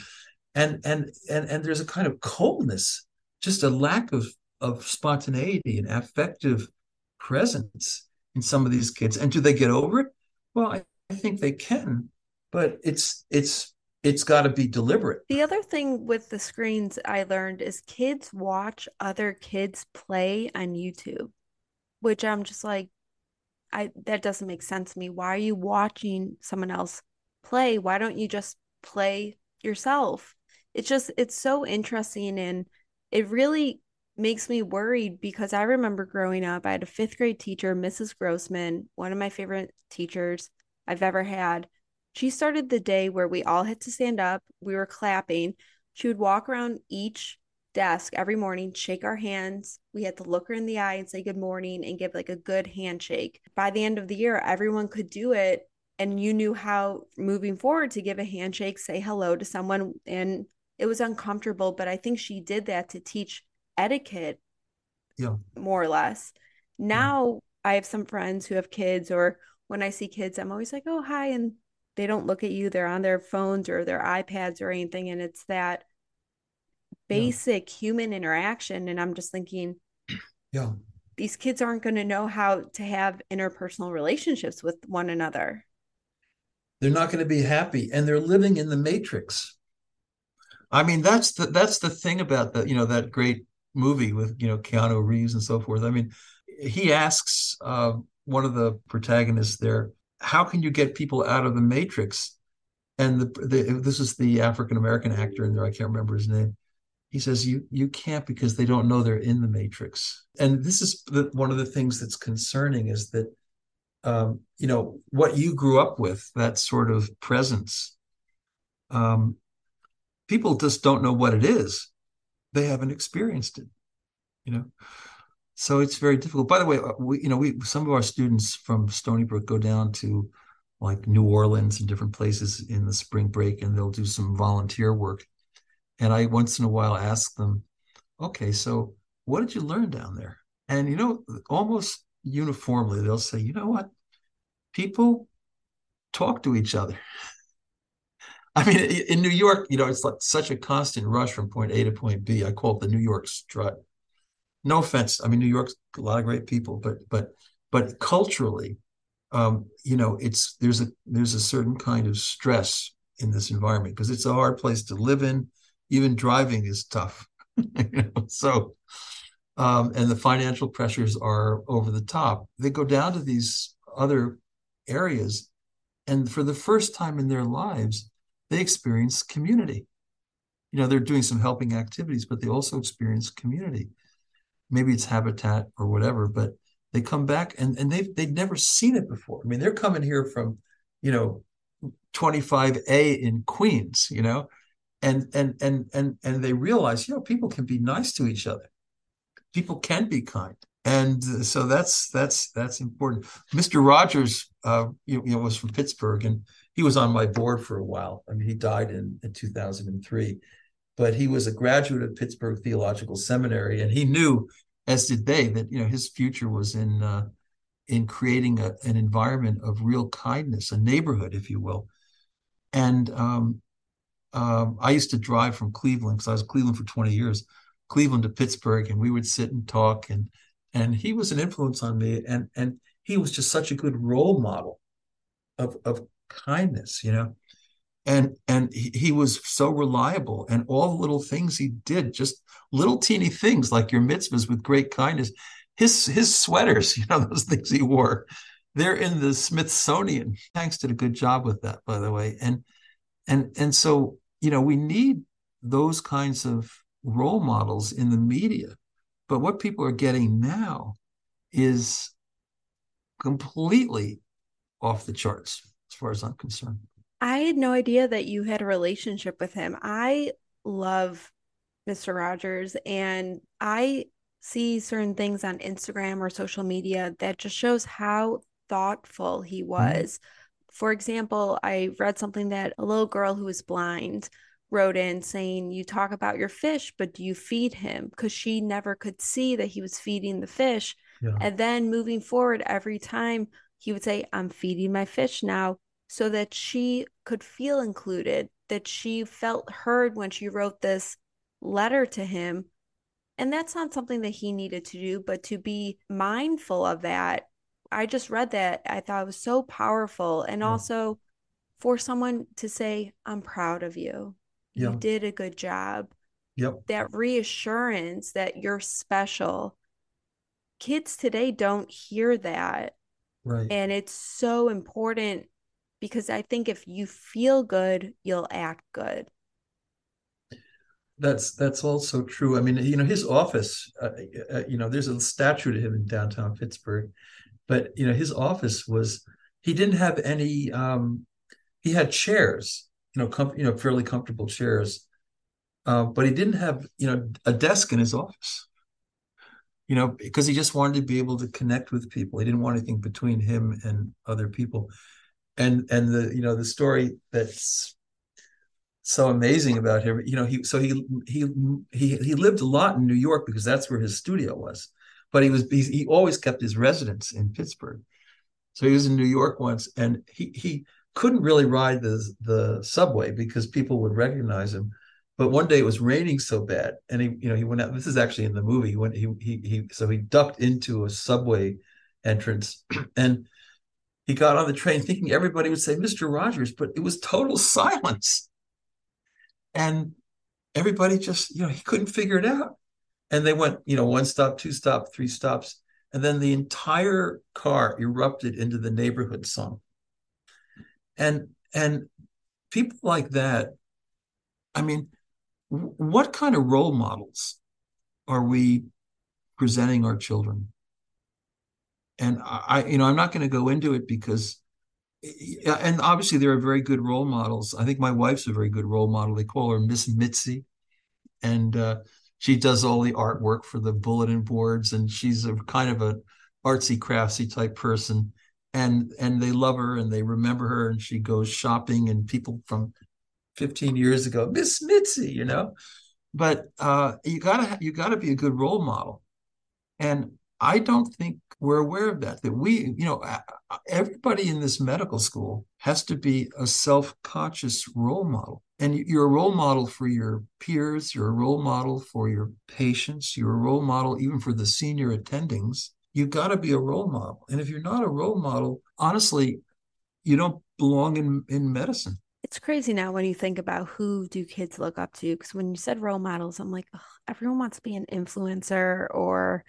and and and and there's a kind of coldness, just a lack of of spontaneity and affective presence in some of these kids. And do they get over it? Well, I, I think they can, but it's it's it's got to be deliberate. The other thing with the screens I learned is kids watch other kids play on YouTube, which I'm just like, I that doesn't make sense to me. Why are you watching someone else play? Why don't you just play yourself? It's just it's so interesting and it really makes me worried because I remember growing up, I had a fifth grade teacher, Mrs. Grossman, one of my favorite teachers I've ever had she started the day where we all had to stand up. We were clapping. She would walk around each desk every morning, shake our hands. We had to look her in the eye and say good morning and give like a good handshake. By the end of the year, everyone could do it. And you knew how moving forward to give a handshake, say hello to someone. And it was uncomfortable, but I think she did that to teach etiquette yeah. more or less. Now yeah. I have some friends who have kids, or when I see kids, I'm always like, oh, hi. And they don't look at you. They're on their phones or their iPads or anything. And it's that basic yeah. human interaction. And I'm just thinking, yeah, these kids aren't going to know how to have interpersonal relationships with one another. They're not going to be happy, and they're living in the matrix. I mean, that's the that's the thing about that you know that great movie with you know Keanu Reeves and so forth. I mean, he asks uh, one of the protagonists there, "How can you get people out of the matrix?" And the, the this is the African American actor in there. I can't remember his name he says you you can't because they don't know they're in the matrix. And this is the, one of the things that's concerning is that um, you know what you grew up with that sort of presence um, people just don't know what it is. They haven't experienced it you know? So it's very difficult. By the way uh, we you know we some of our students from stony brook go down to like new orleans and different places in the spring break and they'll do some volunteer work and I once in a while ask them, okay, so what did you learn down there? And, you know, almost uniformly, they'll say, you know what? People talk to each other. I mean, in New York, you know, it's like such a constant rush from point A to point B. I call it the New York strut. No offense. I mean, New York's a lot of great people, but but but culturally, um, you know, it's there's a there's a certain kind of stress in this environment because it's a hard place to live in even driving is tough. So, um, and the financial pressures are over the top. They go down to these other areas, and for the first time in their lives, they experience community. You know, they're doing some helping activities, but they also experience community. Maybe it's habitat or whatever, but they come back and, and they've they've never seen it before. I mean, they're coming here from, you know, 25A in Queens, you know, and and and and and they realize you know people can be nice to each other. People can be kind. And so that's that's that's important. Mr rogers uh you, you know was from pittsburgh and he was on my board for a while. I mean he died in, in 2003 but he was a graduate of pittsburgh theological seminary and he knew as did they that you know his future was in uh, in creating a, an environment of real kindness a neighborhood if you will. And um, um, I used to drive from Cleveland because I was Cleveland for 20 years, Cleveland to Pittsburgh, and we would sit and talk. And and he was an influence on me, and and he was just such a good role model of of kindness, you know. And and he, he was so reliable, and all the little things he did, just little teeny things like your mitzvahs with great kindness. His his sweaters, you know, those things he wore, they're in the Smithsonian. Hanks did a good job with that, by the way. And and and so you know, we need those kinds of role models in the media. But what people are getting now is completely off the charts, as far as I'm concerned. I had no idea that you had a relationship with him. I love Mr. Rogers, and I see certain things on Instagram or social media that just shows how thoughtful he mm-hmm. was. Mm-hmm for example, I read something that a little girl who was blind wrote in saying, You talk about your fish, but do you feed him? Because she never could see that he was feeding the fish. Yeah. And then moving forward, every time he would say, I'm feeding my fish now, so that she could feel included, that she felt heard when she wrote this letter to him. And that's not something that he needed to do, but to be mindful of that I just read that. I thought it was so powerful. And yeah. also for someone to say, I'm proud of you. Yeah. You did a good job. Yep. That reassurance that you're special. Kids today don't hear that. Right. And it's so important because I think if you feel good, you'll act good. That's that's also true. I mean, you know, his office. Uh, uh, you know, there's a statue to him in downtown Pittsburgh, but you know his office was he didn't have any um he had chairs you know com- you know fairly comfortable chairs uh, but he didn't have you know a desk in his office. You know, because he just wanted to be able to connect with people. He didn't want anything between him and other people. And and the you know the story that's so amazing about him. You know, he so he he he he lived a lot in New York because that's where his studio was. But he was he, always kept his residence in Pittsburgh. So he was in New York once, and he he couldn't really ride the the subway because people would recognize him. But one day it was raining so bad, and he you know he went out. This is actually in the movie. He went he he he so he ducked into a subway entrance and he got on the train thinking everybody would say Mr. Rogers, but it was total silence and everybody just you know he couldn't figure it out and they went you know one stop two stop three stops and then the entire car erupted into the neighborhood song and and people like that i mean what kind of role models are we presenting our children and i you know i'm not going to go into it because and obviously there are very good role models. I think my wife's a very good role model. They call her Miss Mitzi, and uh, she does all the artwork for the bulletin boards, and she's a kind of a artsy craftsy type person. And and they love her and they remember her, and she goes shopping, and people from 15 years ago, Miss Mitzi, you know. But uh, you gotta you gotta be a good role model, and I don't think we're aware of that. That we, you know, everybody in this medical school has to be a self-conscious role model. And you're a role model for your peers, you're a role model for your patients, you're a role model even for the senior attendings. You've got to be a role model. And if you're not a role model, honestly, you don't belong in, in medicine. It's crazy now when you think about who do kids look up to. Because when you said role models, I'm like, everyone wants to be an influencer or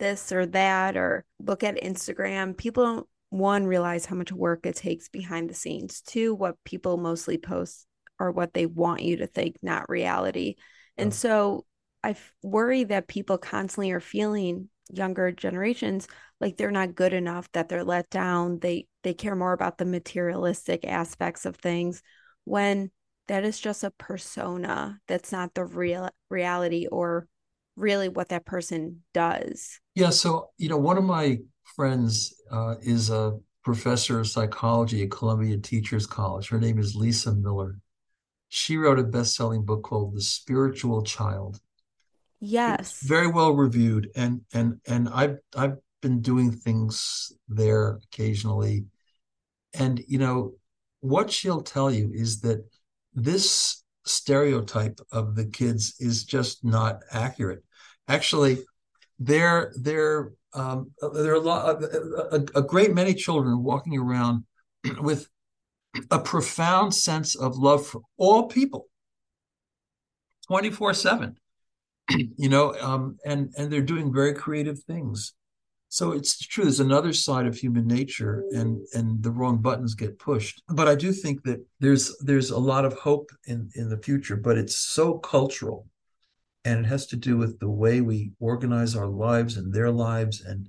this or that or look at Instagram, people don't one realize how much work it takes behind the scenes. Two, what people mostly post are what they want you to think, not reality. And so I worry that people constantly are feeling younger generations like they're not good enough, that they're let down. They they care more about the materialistic aspects of things when that is just a persona that's not the real reality or really what that person does. Yeah. So, you know, one of my friends uh, is a professor of psychology at Columbia Teachers College. Her name is Lisa Miller. She wrote a best selling book called The Spiritual Child. Yes. It's very well reviewed. And and and I've I've been doing things there occasionally. And you know, what she'll tell you is that this stereotype of the kids is just not accurate actually there there um, there are a lot a, a great many children walking around with a profound sense of love for all people. 24 7 you know um, and and they're doing very creative things. So it's true there's another side of human nature and and the wrong buttons get pushed. But i do think that there's there's a lot of hope in in the future but it's so cultural and it has to do with the way we organize our lives and their lives and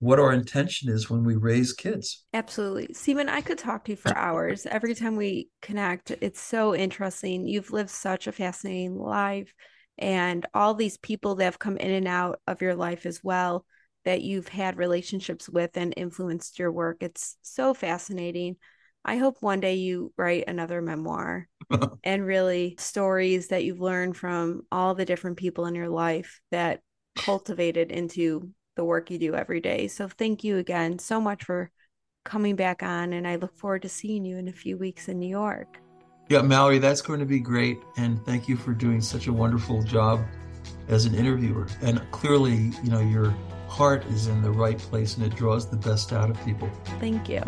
what our intention is when we raise kids. Absolutely. Stephen, I could talk to you for hours. Every time we connect, it's so interesting. You've lived such a fascinating life and all these people that have come in and out of your life as well that you've had relationships with and influenced your work. It's so fascinating. I hope one day you write another memoir and really stories that you've learned from all the different people in your life that cultivated into the work you do every day. So thank you again so much for coming back on and I look forward to seeing you in a few weeks in New York. Yeah, Mallory, that's going to be great and thank you for doing such a wonderful job as an interviewer. And clearly, you know, your heart is in the right place and it draws the best out of people. Thank you.